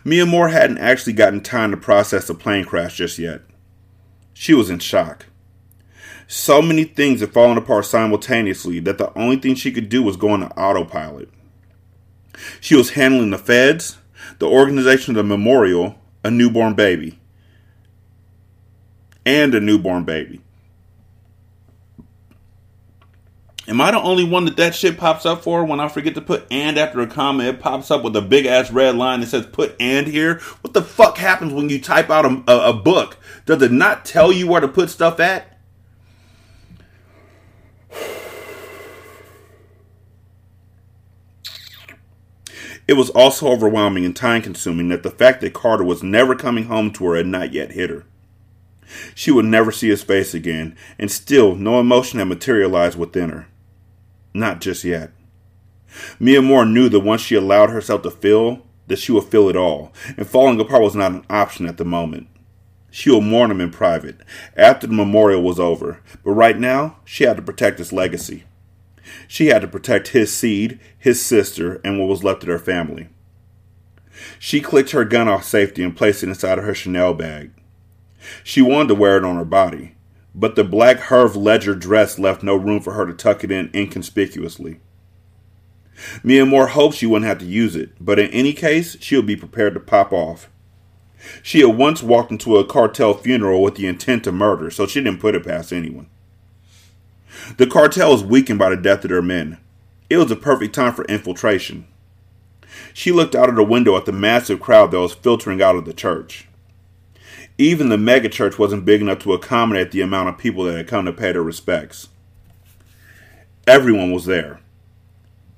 Miamor hadn't actually gotten time to process the plane crash just yet. She was in shock. So many things had fallen apart simultaneously that the only thing she could do was go on autopilot. She was handling the feds, the organization of the memorial, a newborn baby and a newborn baby. Am I the only one that that shit pops up for when I forget to put and after a comma? It pops up with a big ass red line that says put and here. What the fuck happens when you type out a, a, a book? Does it not tell you where to put stuff at? It was also overwhelming and time consuming that the fact that Carter was never coming home to her had not yet hit her. She would never see his face again, and still no emotion had materialized within her. Not just yet. Miamor knew that once she allowed herself to feel, that she would feel it all, and falling apart was not an option at the moment. She would mourn him in private, after the memorial was over, but right now, she had to protect his legacy. She had to protect his seed, his sister, and what was left of their family. She clicked her gun off safety and placed it inside of her Chanel bag. She wanted to wear it on her body, but the black Herve Leger dress left no room for her to tuck it in inconspicuously. Miamor hoped she wouldn't have to use it, but in any case, she would be prepared to pop off. She had once walked into a cartel funeral with the intent to murder, so she didn't put it past anyone. The cartel was weakened by the death of their men. It was a perfect time for infiltration. She looked out of the window at the massive crowd that was filtering out of the church. Even the megachurch wasn't big enough to accommodate the amount of people that had come to pay their respects. Everyone was there,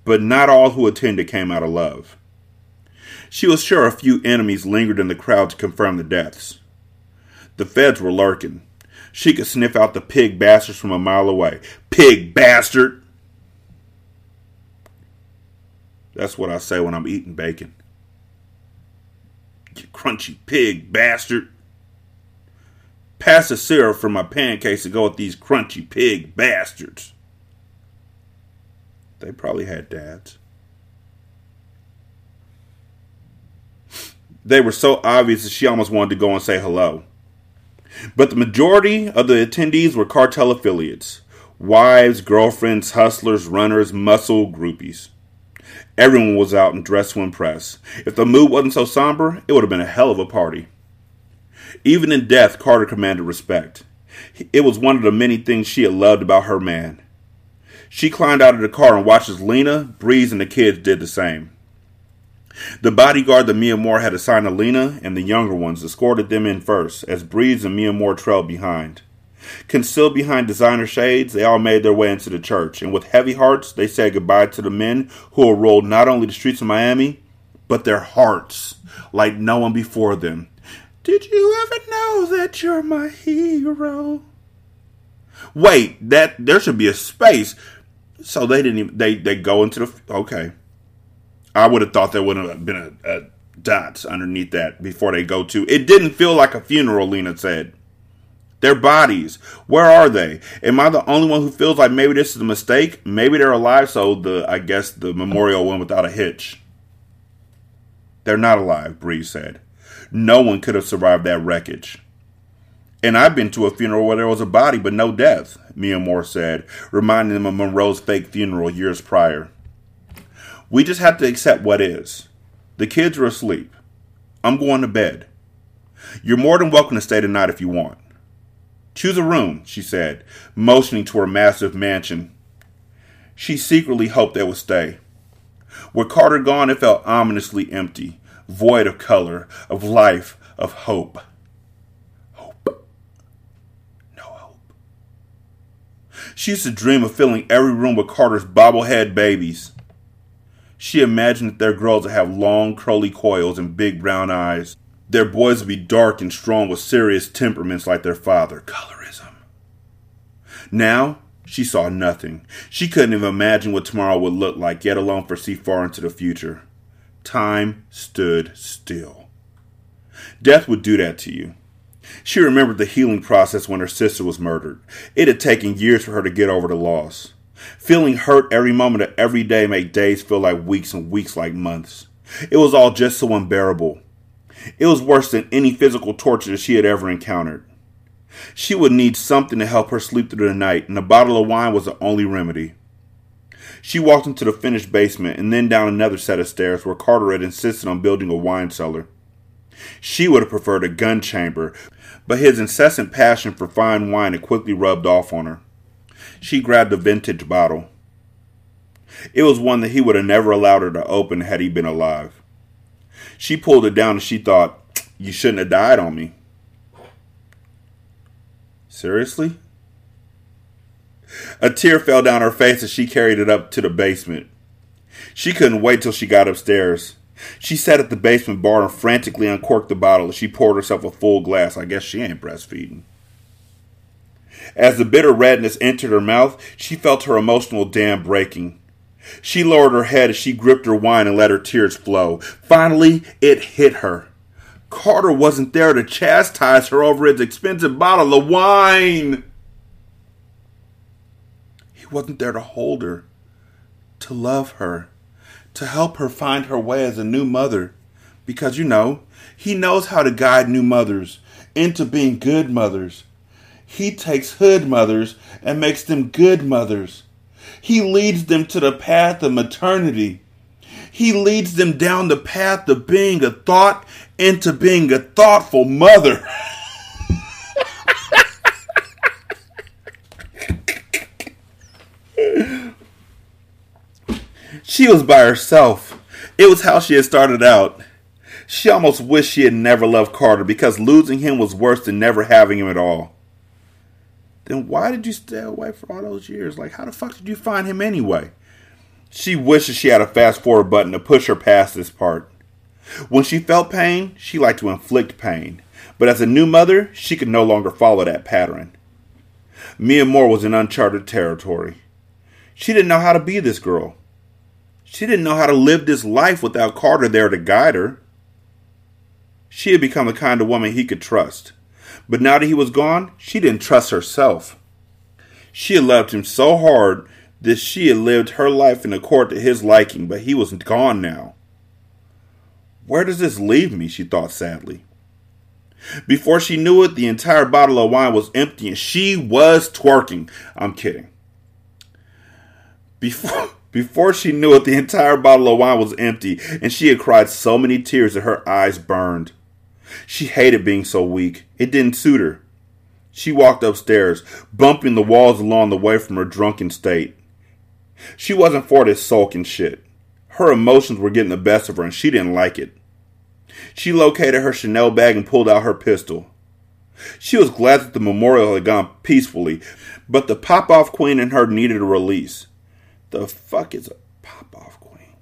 but not all who attended came out of love. She was sure a few enemies lingered in the crowd to confirm the deaths. The feds were lurking. She could sniff out the pig bastards from a mile away. Pig bastard! That's what I say when I'm eating bacon. You crunchy pig bastard. Pass the syrup from my pancakes to go with these crunchy pig bastards. They probably had dads. They were so obvious that she almost wanted to go and say hello. But the majority of the attendees were cartel affiliates wives, girlfriends, hustlers, runners, muscle groupies. Everyone was out and dressed to impress. If the mood wasn't so somber, it would have been a hell of a party. Even in death, Carter commanded respect. It was one of the many things she had loved about her man. She climbed out of the car and watched as Lena, Breeze, and the kids did the same. The bodyguard that Miamor had assigned to Lena and the younger ones escorted them in first, as Breeze and Miamor trailed behind. Concealed behind designer shades, they all made their way into the church, and with heavy hearts, they said goodbye to the men who had rolled not only the streets of Miami, but their hearts like no one before them, did you ever know that you're my hero? Wait, that there should be a space. So they didn't even they they go into the okay. I would have thought there would have been a, a dots underneath that before they go to. It didn't feel like a funeral. Lena said. Their bodies, where are they? Am I the only one who feels like maybe this is a mistake? Maybe they're alive, so the I guess the memorial went without a hitch. They're not alive, Bree said. No one could have survived that wreckage. And I've been to a funeral where there was a body but no death, Miamor said, reminding them of Monroe's fake funeral years prior. We just have to accept what is. The kids are asleep. I'm going to bed. You're more than welcome to stay tonight if you want. Choose a room, she said, motioning to her massive mansion. She secretly hoped they would stay. With Carter gone, it felt ominously empty, void of color, of life, of hope. Hope. No hope. She used to dream of filling every room with Carter's bobblehead babies. She imagined that their girls would have long, curly coils and big brown eyes. Their boys would be dark and strong with serious temperaments like their father. Colorism. Now, she saw nothing. She couldn't even imagine what tomorrow would look like, yet alone foresee far into the future. Time stood still. Death would do that to you. She remembered the healing process when her sister was murdered. It had taken years for her to get over the loss. Feeling hurt every moment of every day made days feel like weeks and weeks like months. It was all just so unbearable. It was worse than any physical torture that she had ever encountered. She would need something to help her sleep through the night, and a bottle of wine was the only remedy. She walked into the finished basement and then down another set of stairs where Carter had insisted on building a wine cellar. She would have preferred a gun chamber, but his incessant passion for fine wine had quickly rubbed off on her. She grabbed a vintage bottle. It was one that he would have never allowed her to open had he been alive. She pulled it down and she thought, You shouldn't have died on me. Seriously? A tear fell down her face as she carried it up to the basement. She couldn't wait till she got upstairs. She sat at the basement bar and frantically uncorked the bottle as she poured herself a full glass. I guess she ain't breastfeeding. As the bitter redness entered her mouth, she felt her emotional dam breaking. She lowered her head as she gripped her wine and let her tears flow. Finally, it hit her. Carter wasn't there to chastise her over his expensive bottle of wine. Wasn't there to hold her, to love her, to help her find her way as a new mother. Because, you know, he knows how to guide new mothers into being good mothers. He takes hood mothers and makes them good mothers. He leads them to the path of maternity. He leads them down the path of being a thought into being a thoughtful mother. she was by herself. It was how she had started out. She almost wished she had never loved Carter because losing him was worse than never having him at all. Then why did you stay away for all those years? Like, how the fuck did you find him anyway? She wishes she had a fast forward button to push her past this part. When she felt pain, she liked to inflict pain. But as a new mother, she could no longer follow that pattern. Miamor was in uncharted territory. She didn't know how to be this girl. She didn't know how to live this life without Carter there to guide her. She had become the kind of woman he could trust. But now that he was gone, she didn't trust herself. She had loved him so hard that she had lived her life in accord to his liking, but he was gone now. Where does this leave me? she thought sadly. Before she knew it, the entire bottle of wine was empty and she was twerking. I'm kidding. Before before she knew it, the entire bottle of wine was empty, and she had cried so many tears that her eyes burned. She hated being so weak. It didn't suit her. She walked upstairs, bumping the walls along the way from her drunken state. She wasn't for this sulking shit. Her emotions were getting the best of her and she didn't like it. She located her Chanel bag and pulled out her pistol. She was glad that the memorial had gone peacefully, but the pop off queen in her needed a release. The fuck is a pop off queen?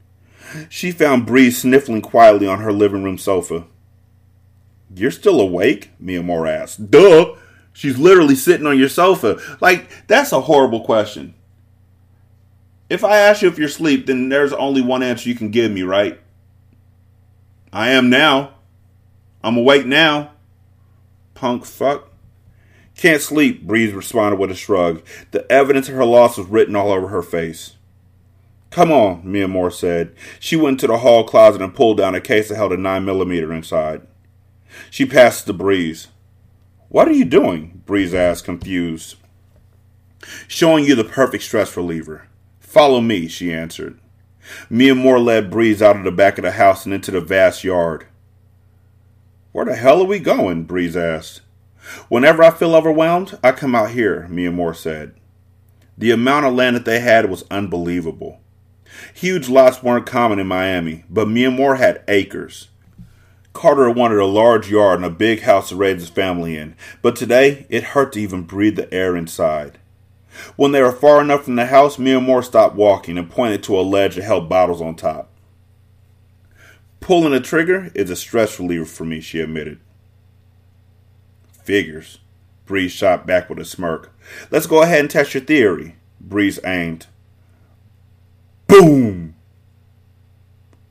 She found Breeze sniffling quietly on her living room sofa. You're still awake? Miamor asked. Duh! She's literally sitting on your sofa. Like, that's a horrible question. If I ask you if you're asleep, then there's only one answer you can give me, right? I am now. I'm awake now. Punk fuck. Can't sleep, Breeze responded with a shrug. The evidence of her loss was written all over her face. Come on, Miamor said. She went to the hall closet and pulled down a case that held a 9mm inside. She passed to Breeze. What are you doing? Breeze asked, confused. Showing you the perfect stress reliever. Follow me, she answered. Miamor led Breeze out of the back of the house and into the vast yard. Where the hell are we going? Breeze asked. Whenever I feel overwhelmed, I come out here, Miamor said. The amount of land that they had was unbelievable. Huge lots weren't common in Miami, but Miamor had acres. Carter wanted a large yard and a big house to raise his family in, but today it hurt to even breathe the air inside. When they were far enough from the house, Miamor stopped walking and pointed to a ledge that held bottles on top. Pulling the trigger is a stress reliever for me, she admitted. Figures. Breeze shot back with a smirk. Let's go ahead and test your theory. Breeze aimed. Boom!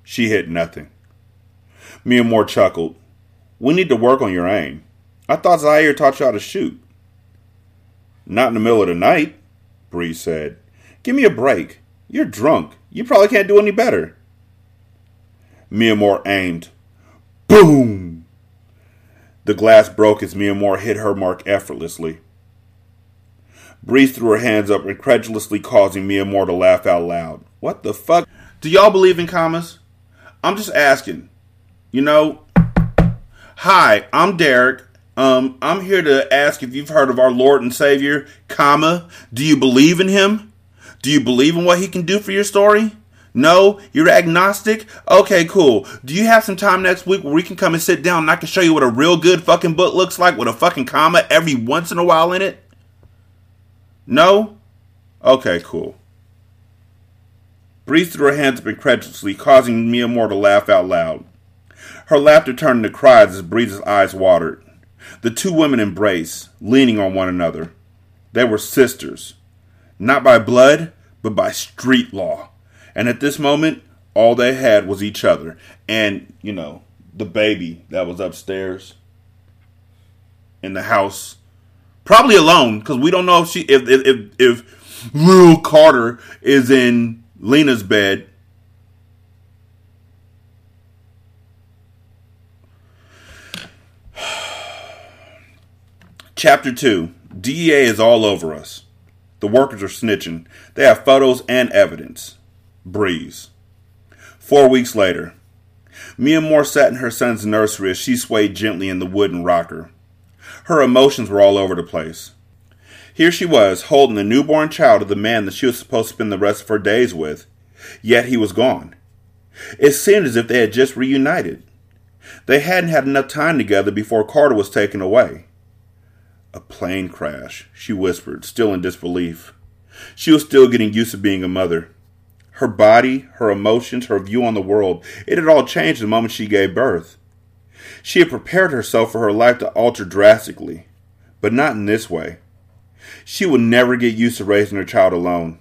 She hit nothing. Miamor chuckled. We need to work on your aim. I thought Zyir taught you how to shoot. Not in the middle of the night, Breeze said. Give me a break. You're drunk. You probably can't do any better. Miamor aimed. Boom! The glass broke as Miamor hit her mark effortlessly. Breeze threw her hands up, incredulously causing Miamor to laugh out loud. What the fuck? Do y'all believe in commas? I'm just asking. You know, hi, I'm Derek. Um, I'm here to ask if you've heard of our Lord and Savior, comma. Do you believe in him? Do you believe in what he can do for your story? No, you're agnostic? Okay, cool. Do you have some time next week where we can come and sit down and I can show you what a real good fucking book looks like with a fucking comma every once in a while in it? No? Okay, cool. Breeze threw her hands up incredulously, causing Miamor to laugh out loud. Her laughter turned into cries as Breeze's eyes watered. The two women embraced, leaning on one another. They were sisters, not by blood, but by street law. And at this moment, all they had was each other and, you know, the baby that was upstairs in the house. Probably alone, because we don't know if she if if if, if Lil Carter is in Lena's bed Chapter 2 DEA is all over us. The workers are snitching. They have photos and evidence. Breeze. Four weeks later, Miamor sat in her son's nursery as she swayed gently in the wooden rocker. Her emotions were all over the place. Here she was, holding the newborn child of the man that she was supposed to spend the rest of her days with, yet he was gone. It seemed as if they had just reunited. They hadn't had enough time together before Carter was taken away. A plane crash, she whispered, still in disbelief. She was still getting used to being a mother. Her body, her emotions, her view on the world, it had all changed the moment she gave birth. She had prepared herself for her life to alter drastically, but not in this way. She would never get used to raising her child alone.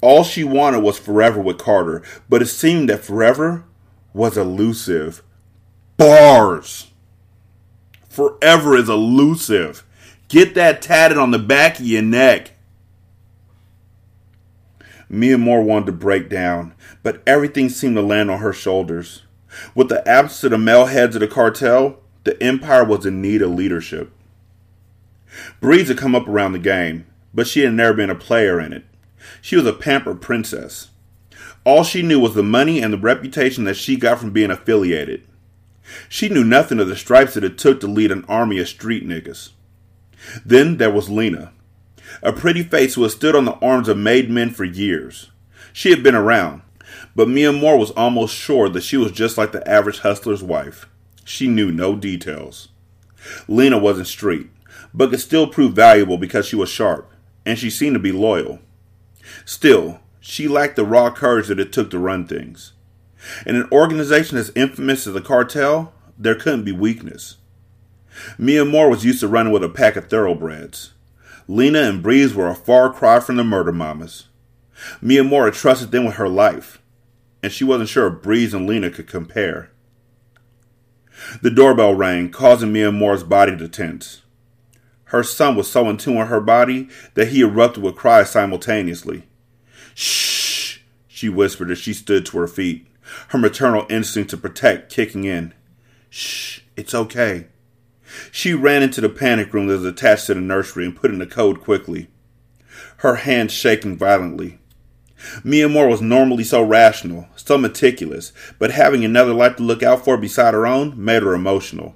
All she wanted was forever with Carter, but it seemed that forever was elusive. Bars! Forever is elusive. Get that tatted on the back of your neck. Miamor wanted to break down, but everything seemed to land on her shoulders. With the absence of the male heads of the cartel, the Empire was in need of leadership. Breeze had come up around the game, but she had never been a player in it. She was a pampered princess. All she knew was the money and the reputation that she got from being affiliated. She knew nothing of the stripes that it took to lead an army of street niggas. Then there was Lena, a pretty face who had stood on the arms of made men for years. She had been around, but Miamor was almost sure that she was just like the average hustler's wife. She knew no details. Lena wasn't street, but could still prove valuable because she was sharp, and she seemed to be loyal. Still, she lacked the raw courage that it took to run things. In an organization as infamous as the cartel, there couldn't be weakness. Miamor was used to running with a pack of thoroughbreds. Lena and Breeze were a far cry from the murder mamas. Miamor trusted them with her life, and she wasn't sure if Breeze and Lena could compare. The doorbell rang, causing Miamor's body to tense. Her son was so in tune with her body that he erupted with cries simultaneously. Shh, she whispered as she stood to her feet, her maternal instinct to protect kicking in. Shh, it's okay. She ran into the panic room that was attached to the nursery and put in the code quickly, her hands shaking violently. Mia was normally so rational, so meticulous, but having another life to look out for beside her own made her emotional.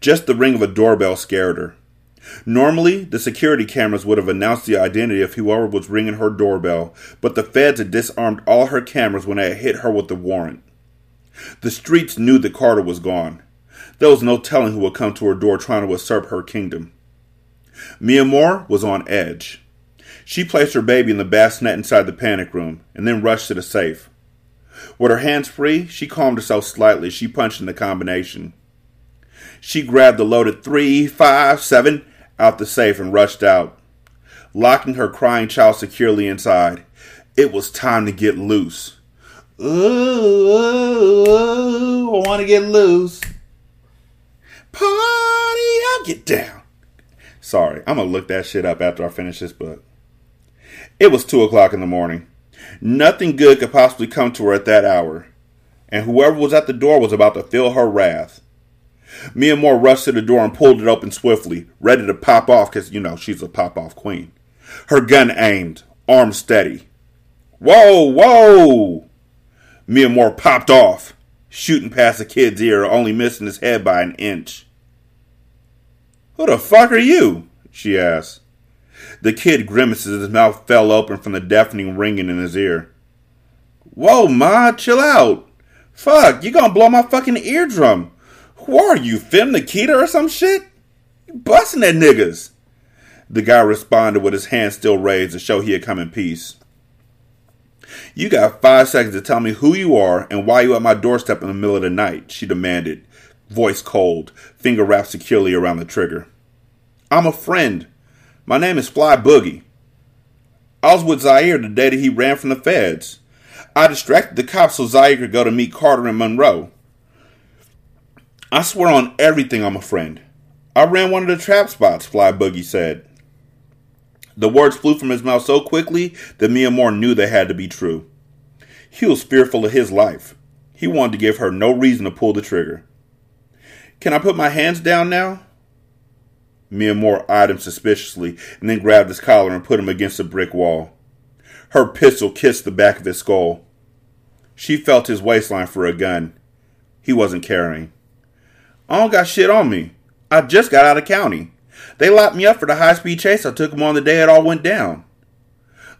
Just the ring of a doorbell scared her. Normally, the security cameras would have announced the identity of whoever was ringing her doorbell, but the feds had disarmed all her cameras when they had hit her with the warrant. The streets knew that Carter was gone. There was no telling who would come to her door trying to usurp her kingdom. Miamor was on edge. She placed her baby in the bassinet inside the panic room and then rushed to the safe. With her hands free, she calmed herself slightly as she punched in the combination. She grabbed the loaded three, five, seven out the safe and rushed out, locking her crying child securely inside. It was time to get loose. Ooh, I want to get loose. Party, I'll get down. Sorry, I'm going to look that shit up after I finish this book. It was 2 o'clock in the morning. Nothing good could possibly come to her at that hour, and whoever was at the door was about to feel her wrath. Miamor rushed to the door and pulled it open swiftly, ready to pop off because, you know, she's a pop off queen. Her gun aimed, arm steady. Whoa, whoa! Miamor popped off, shooting past the kid's ear, only missing his head by an inch. Who the fuck are you? she asked. The kid grimaced as his mouth fell open from the deafening ringing in his ear. Whoa, Ma, chill out. Fuck, you gonna blow my fucking eardrum. Who are you, Femme Nikita or some shit? You busting at niggas. The guy responded with his hand still raised to show he had come in peace. You got five seconds to tell me who you are and why you at my doorstep in the middle of the night, she demanded, voice cold, finger wrapped securely around the trigger. I'm a friend. My name is Fly Boogie. I was with Zyir the day that he ran from the feds. I distracted the cops so Zyir could go to meet Carter and Monroe. I swear on everything I'm a friend. I ran one of the trap spots, Fly Boogie said. The words flew from his mouth so quickly that Miamor knew they had to be true. He was fearful of his life. He wanted to give her no reason to pull the trigger. Can I put my hands down now? Miamor eyed him suspiciously and then grabbed his collar and put him against a brick wall. Her pistol kissed the back of his skull. She felt his waistline for a gun. He wasn't carrying. I don't got shit on me. I just got out of county. They locked me up for the high speed chase I took them on the day it all went down.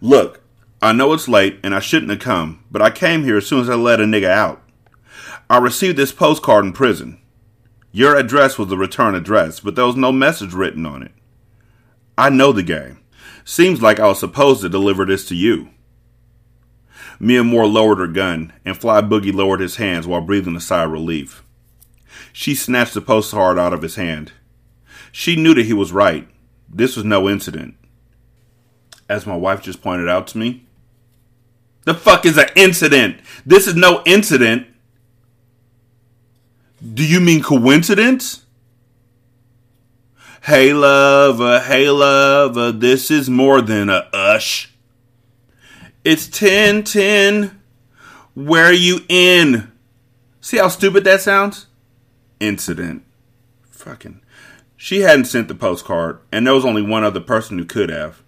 Look, I know it's late and I shouldn't have come, but I came here as soon as I let a nigga out. I received this postcard in prison. Your address was the return address, but there was no message written on it. I know the game. Seems like I was supposed to deliver this to you. Miamor lowered her gun, and Fly Boogie lowered his hands while breathing a sigh of relief. She snatched the postcard out of his hand. She knew that he was right. This was no incident. As my wife just pointed out to me, the fuck is an incident? This is no incident. Do you mean coincidence? Hey lover, hey lover, this is more than a ush. It's 10 10. Where are you in? See how stupid that sounds? incident. Fucking. She hadn't sent the postcard, and there was only one other person who could have.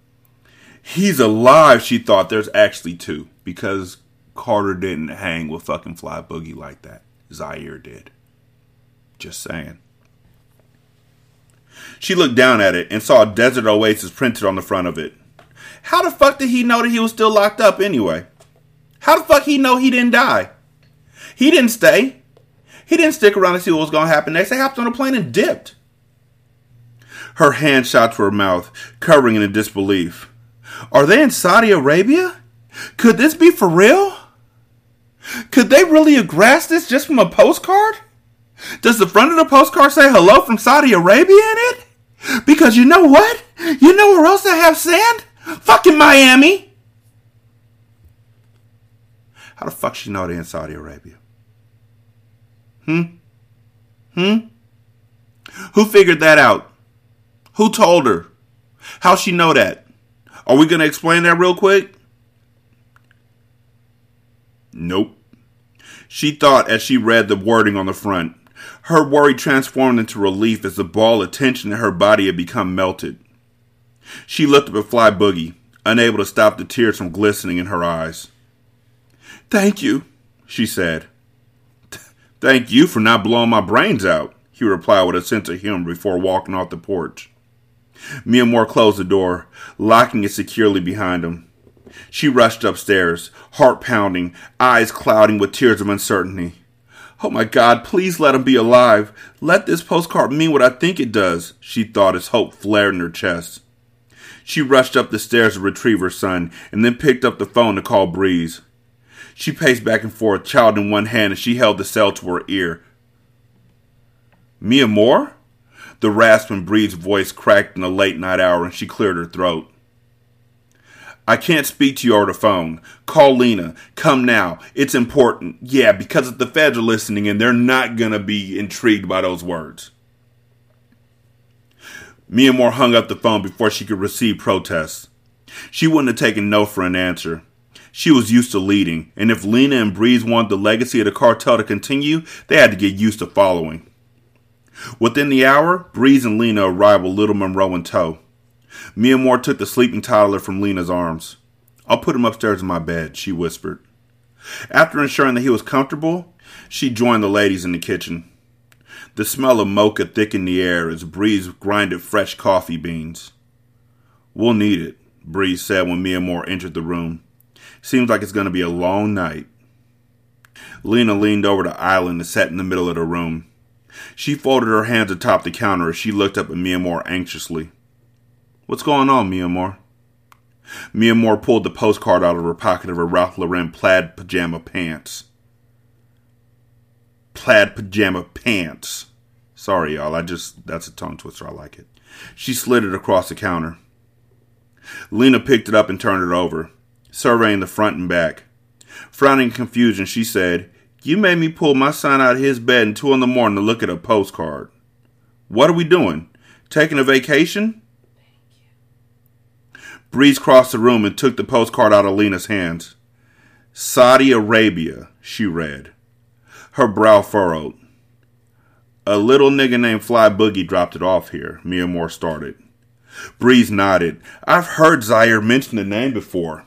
He's alive, she thought. There's actually two, because Carter didn't hang with fucking Fly Boogie like that. Zyir did. Just saying. She looked down at it and saw a desert oasis printed on the front of it. How the fuck did he know that he was still locked up anyway? How the fuck he know he didn't die? He didn't stay. He didn't stick around to see what was going to happen next. They hopped on a plane and dipped. Her hand shot to her mouth, covering it in disbelief. Are they in Saudi Arabia? Could this be for real? Could they really have grasped this just from a postcard? Does the front of the postcard say hello from Saudi Arabia in it? Because you know what? You know where else they have sand? Fucking Miami. How the fuck she know they in Saudi Arabia? Hmm? Hmm? Who figured that out? Who told her? How she know that? Are we to explain that real quick? Nope. She thought as she read the wording on the front. Her worry transformed into relief as the ball of tension in her body had become melted. She looked up at Fly Boogie, unable to stop the tears from glistening in her eyes. Thank you, she said. Thank you for not blowing my brains out, he replied with a sense of humor before walking off the porch. Mia closed the door, locking it securely behind him. She rushed upstairs, heart pounding, eyes clouding with tears of uncertainty. Oh my God, please let him be alive. Let this postcard mean what I think it does, she thought as hope flared in her chest. She rushed up the stairs to retrieve her son and then picked up the phone to call Breeze. She paced back and forth, child in one hand, as she held the cell to her ear. Miamor? The rasping Breeze's voice cracked in the late night hour and she cleared her throat. I can't speak to you over the phone. Call Lena. Come now. It's important. Yeah, because if the feds are listening and they're not going to be intrigued by those words. Mia hung up the phone before she could receive protests. She wouldn't have taken no for an answer. She was used to leading, and if Lena and Breeze wanted the legacy of the cartel to continue, they had to get used to following. Within the hour, Breeze and Lena arrived with little Monroe in tow. Moore took the sleeping toddler from Lena's arms. I'll put him upstairs in my bed, she whispered. After ensuring that he was comfortable, she joined the ladies in the kitchen. The smell of mocha thickened the air as Breeze grinded fresh coffee beans. We'll need it, Breeze said when Moore entered the room. Seems like it's going to be a long night. Lena leaned over the island and sat in the middle of the room. She folded her hands atop the counter as she looked up at Moore anxiously. What's going on, Miamor? Mia Moore pulled the postcard out of her pocket of her Ralph Lauren plaid pajama pants. Plaid pajama pants. Sorry, y'all. I just, that's a tongue twister. I like it. She slid it across the counter. Lena picked it up and turned it over, surveying the front and back. Frowning in confusion, she said, You made me pull my son out of his bed at two in the morning to look at a postcard. What are we doing? Taking a vacation? Breeze crossed the room and took the postcard out of Lena's hands. Saudi Arabia, she read. Her brow furrowed. A little nigga named Fly Boogie dropped it off here, Miamor started. Breeze nodded. I've heard Zyir mention the name before.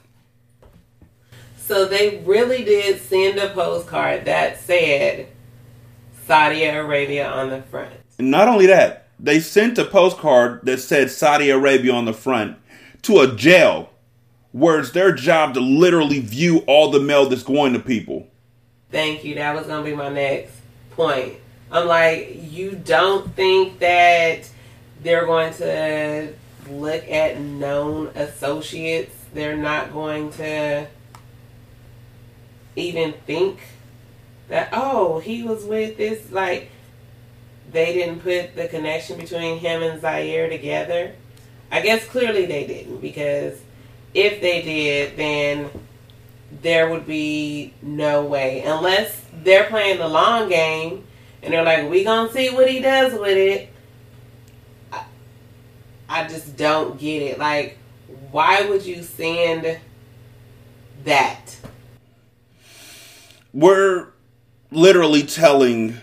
So they really did send a postcard that said Saudi Arabia on the front. And not only that, they sent a postcard that said Saudi Arabia on the front to a jail where it's their job to literally view all the mail that's going to people. Thank you. That was going to be my next point. I'm like, you don't think that they're going to look at known associates? They're not going to even think that, oh, he was with this. Like, they didn't put the connection between him and Zyir together. I guess clearly they didn't because if they did, then there would be no way unless they're playing the long game and they're like, "We gonna see what he does with it." I, I just don't get it. Like, why would you send that? We're literally telling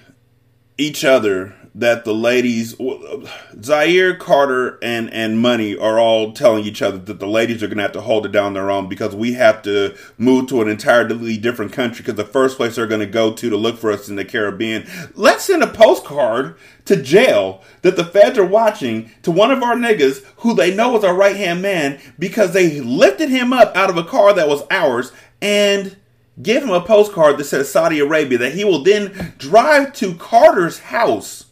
each other that the ladies, Zyir, Carter, and and Money are all telling each other that the ladies are going to have to hold it down their own because we have to move to an entirely different country because the first place they're going to go to to look for us in the Caribbean. Let's send a postcard to jail that the feds are watching to one of our niggas who they know is our right hand man because they lifted him up out of a car that was ours and give him a postcard that says Saudi Arabia that he will then drive to Carter's house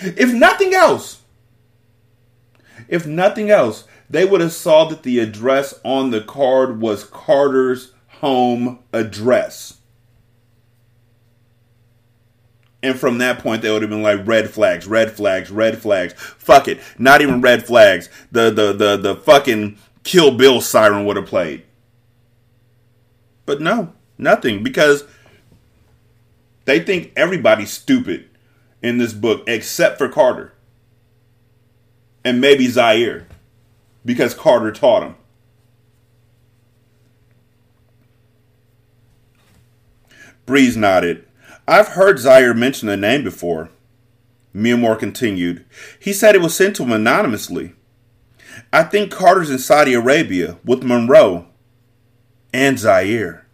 if nothing else, if nothing else, they would have saw that the address on the card was Carter's home address. And from that point, they would have been like red flags, red flags, red flags. Fuck it, not even red flags. The the the the fucking Kill Bill siren would have played. But no, nothing because they think everybody's stupid in this book except for Carter. And maybe Zyir because Carter taught him. Breeze nodded. I've heard Zyir mention the name before. Miamor continued. He said it was sent to him anonymously. I think Carter's in Saudi Arabia with Monroe and Zyir.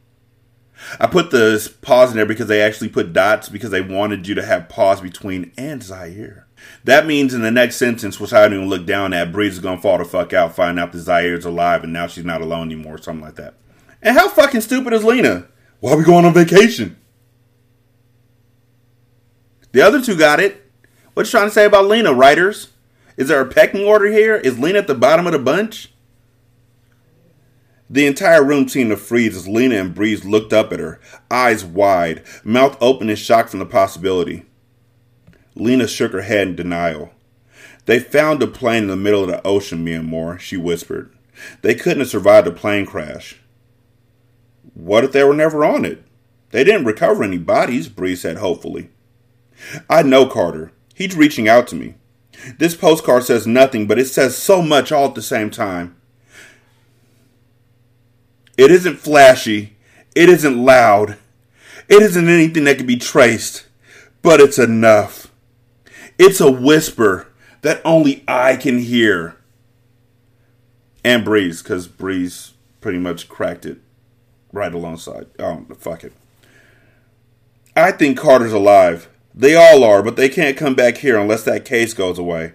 I put the pause in there because they actually put dots because they wanted you to have pause between and Zyir. That means in the next sentence, which I didn't even look down at, Breeze is gonna fall the fuck out, find out that Zyir's alive, and now she's not alone anymore, or something like that. And how fucking stupid is Lena? Why are we going on vacation? The other two got it. What you trying to say about Lena, writers? Is there a pecking order here? Is Lena at the bottom of the bunch? The entire room seemed to freeze as Lena and Breeze looked up at her, eyes wide, mouth open in shock from the possibility. Lena shook her head in denial. They found a plane in the middle of the ocean, Miamor, she whispered. They couldn't have survived a plane crash. What if they were never on it? They didn't recover any bodies, Breeze said hopefully. I know Carter. He's reaching out to me. This postcard says nothing, but it says so much all at the same time. It isn't flashy. It isn't loud. It isn't anything that can be traced, but it's enough. It's a whisper that only I can hear. And Breeze, because Breeze pretty much cracked it right alongside. Oh, fuck it. I think Carter's alive. They all are, but they can't come back here unless that case goes away.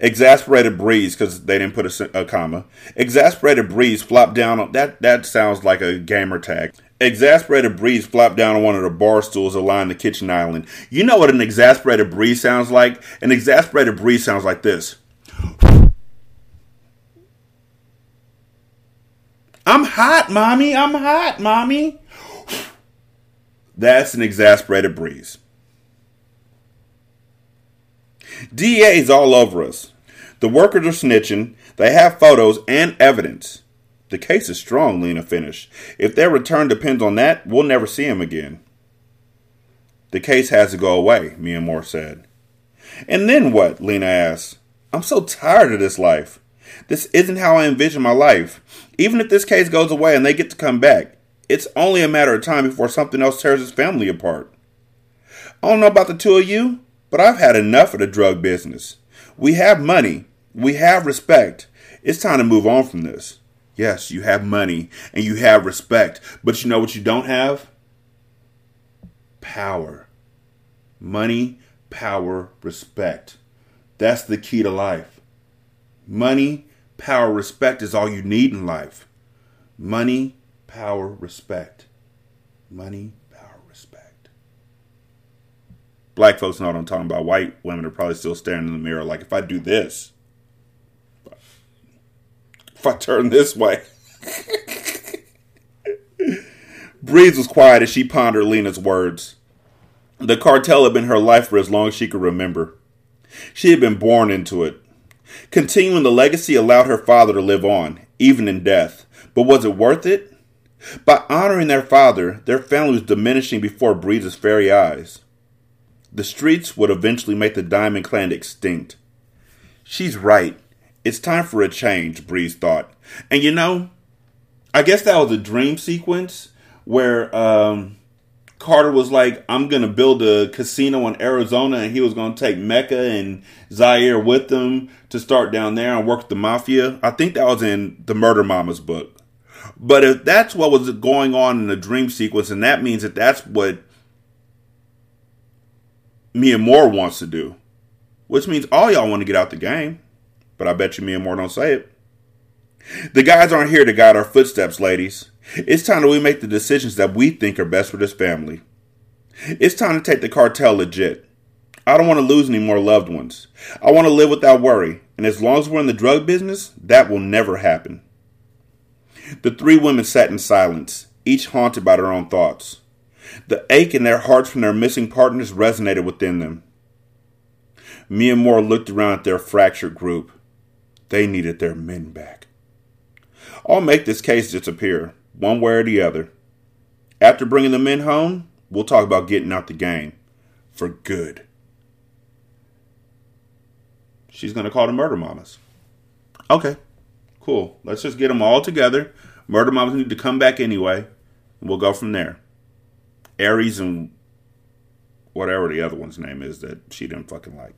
Exasperated Breeze, because they didn't put a, a, comma. Exasperated Breeze flopped down on that. That sounds like a gamer tag. Exasperated Breeze flopped down on one of the bar stools line the kitchen island. You know what an exasperated breeze sounds like? An exasperated breeze sounds like this. I'm hot, mommy. I'm hot, mommy. That's an exasperated breeze. DA's all over us. The workers are snitching. They have photos and evidence. The case is strong, Lena finished. If their return depends on that, we'll never see him again. The case has to go away, Miamor said. And then what? Lena asked. I'm so tired of this life. This isn't how I envision my life. Even if this case goes away and they get to come back, it's only a matter of time before something else tears his family apart. I don't know about the two of you, but I've had enough of the drug business. We have money, we have respect. It's time to move on from this. Yes, you have money and you have respect, but you know what you don't have? Power. Money, power, respect. That's the key to life. Money, power, respect is all you need in life. Money, power, respect. Money, power, respect. Black folks know what I'm talking about. White women are probably still staring in the mirror like, if I do this, if I turn this way. Breeze was quiet as she pondered Lena's words. The cartel had been her life for as long as she could remember. She had been born into it. Continuing the legacy allowed her father to live on, even in death. But was it worth it? By honoring their father, their family was diminishing before Breeze's very eyes. The streets would eventually make the Diamond Clan extinct. She's right. It's time for a change, Breeze thought. And you know, I guess that was a dream sequence where um, Carter was like, I'm going to build a casino in Arizona, and he was going to take Mecca and Zyir with him to start down there and work the mafia. I think that was in the Murder Mamas book. But if that's what was going on in the dream sequence, and that means that that's what Miamor wants to do, which means all y'all want to get out the game. But I bet you Miamor don't say it. The guys aren't here to guide our footsteps, ladies. It's time that we make the decisions that we think are best for this family. It's time to take the cartel legit. I don't want to lose any more loved ones. I want to live without worry, and as long as we're in the drug business, that will never happen. The three women sat in silence, each haunted by their own thoughts. The ache in their hearts from their missing partners resonated within them. Miamor looked around at their fractured group. They needed their men back. I'll make this case disappear, one way or the other. After bringing the men home, we'll talk about getting out the game. For good. She's going to call the murder mamas. Okay. Cool. Let's just get them all together. Murder mamas need to come back anyway. we'll go from there. Aries and whatever the other one's name is that she didn't fucking like.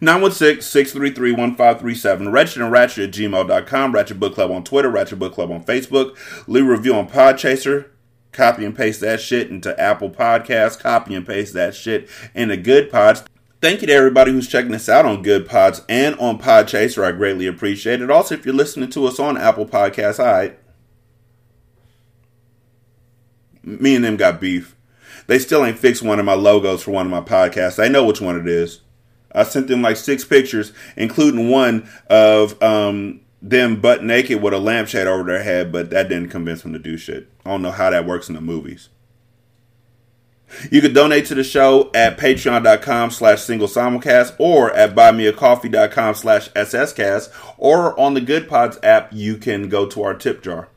916-633-1537. Wretched and Ratchet at gmail.com. Ratchet Book Club on Twitter. Ratchet Book Club on Facebook. Leave a review on Podchaser. Copy and paste that shit into Apple Podcasts. Copy and paste that shit into Goodpods. Thank you to everybody who's checking us out on Goodpods and on Podchaser. I greatly appreciate it. Also, if you're listening to us on Apple Podcasts, I me and them got beef. They still ain't fixed one of my logos for one of my podcasts. I know which one it is. I sent them like six pictures, including one of um, them butt naked with a lampshade over their head, but that didn't convince them to do shit. I don't know how that works in the movies. You can donate to the show at patreon.com slash single simulcast or at buymeacoffee.com slash sscast or on the Goodpods app, you can go to our tip jar.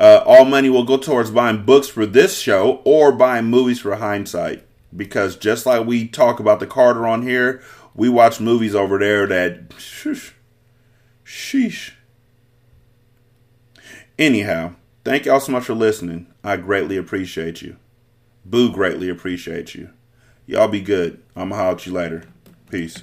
Uh, all money will go towards buying books for this show or buying movies for hindsight. Because just like we talk about the Carter on here, we watch movies over there that. Sheesh. sheesh. Anyhow, thank y'all so much for listening. I greatly appreciate you. Boo greatly appreciate you. Y'all be good. I'm going to holler at you later. Peace.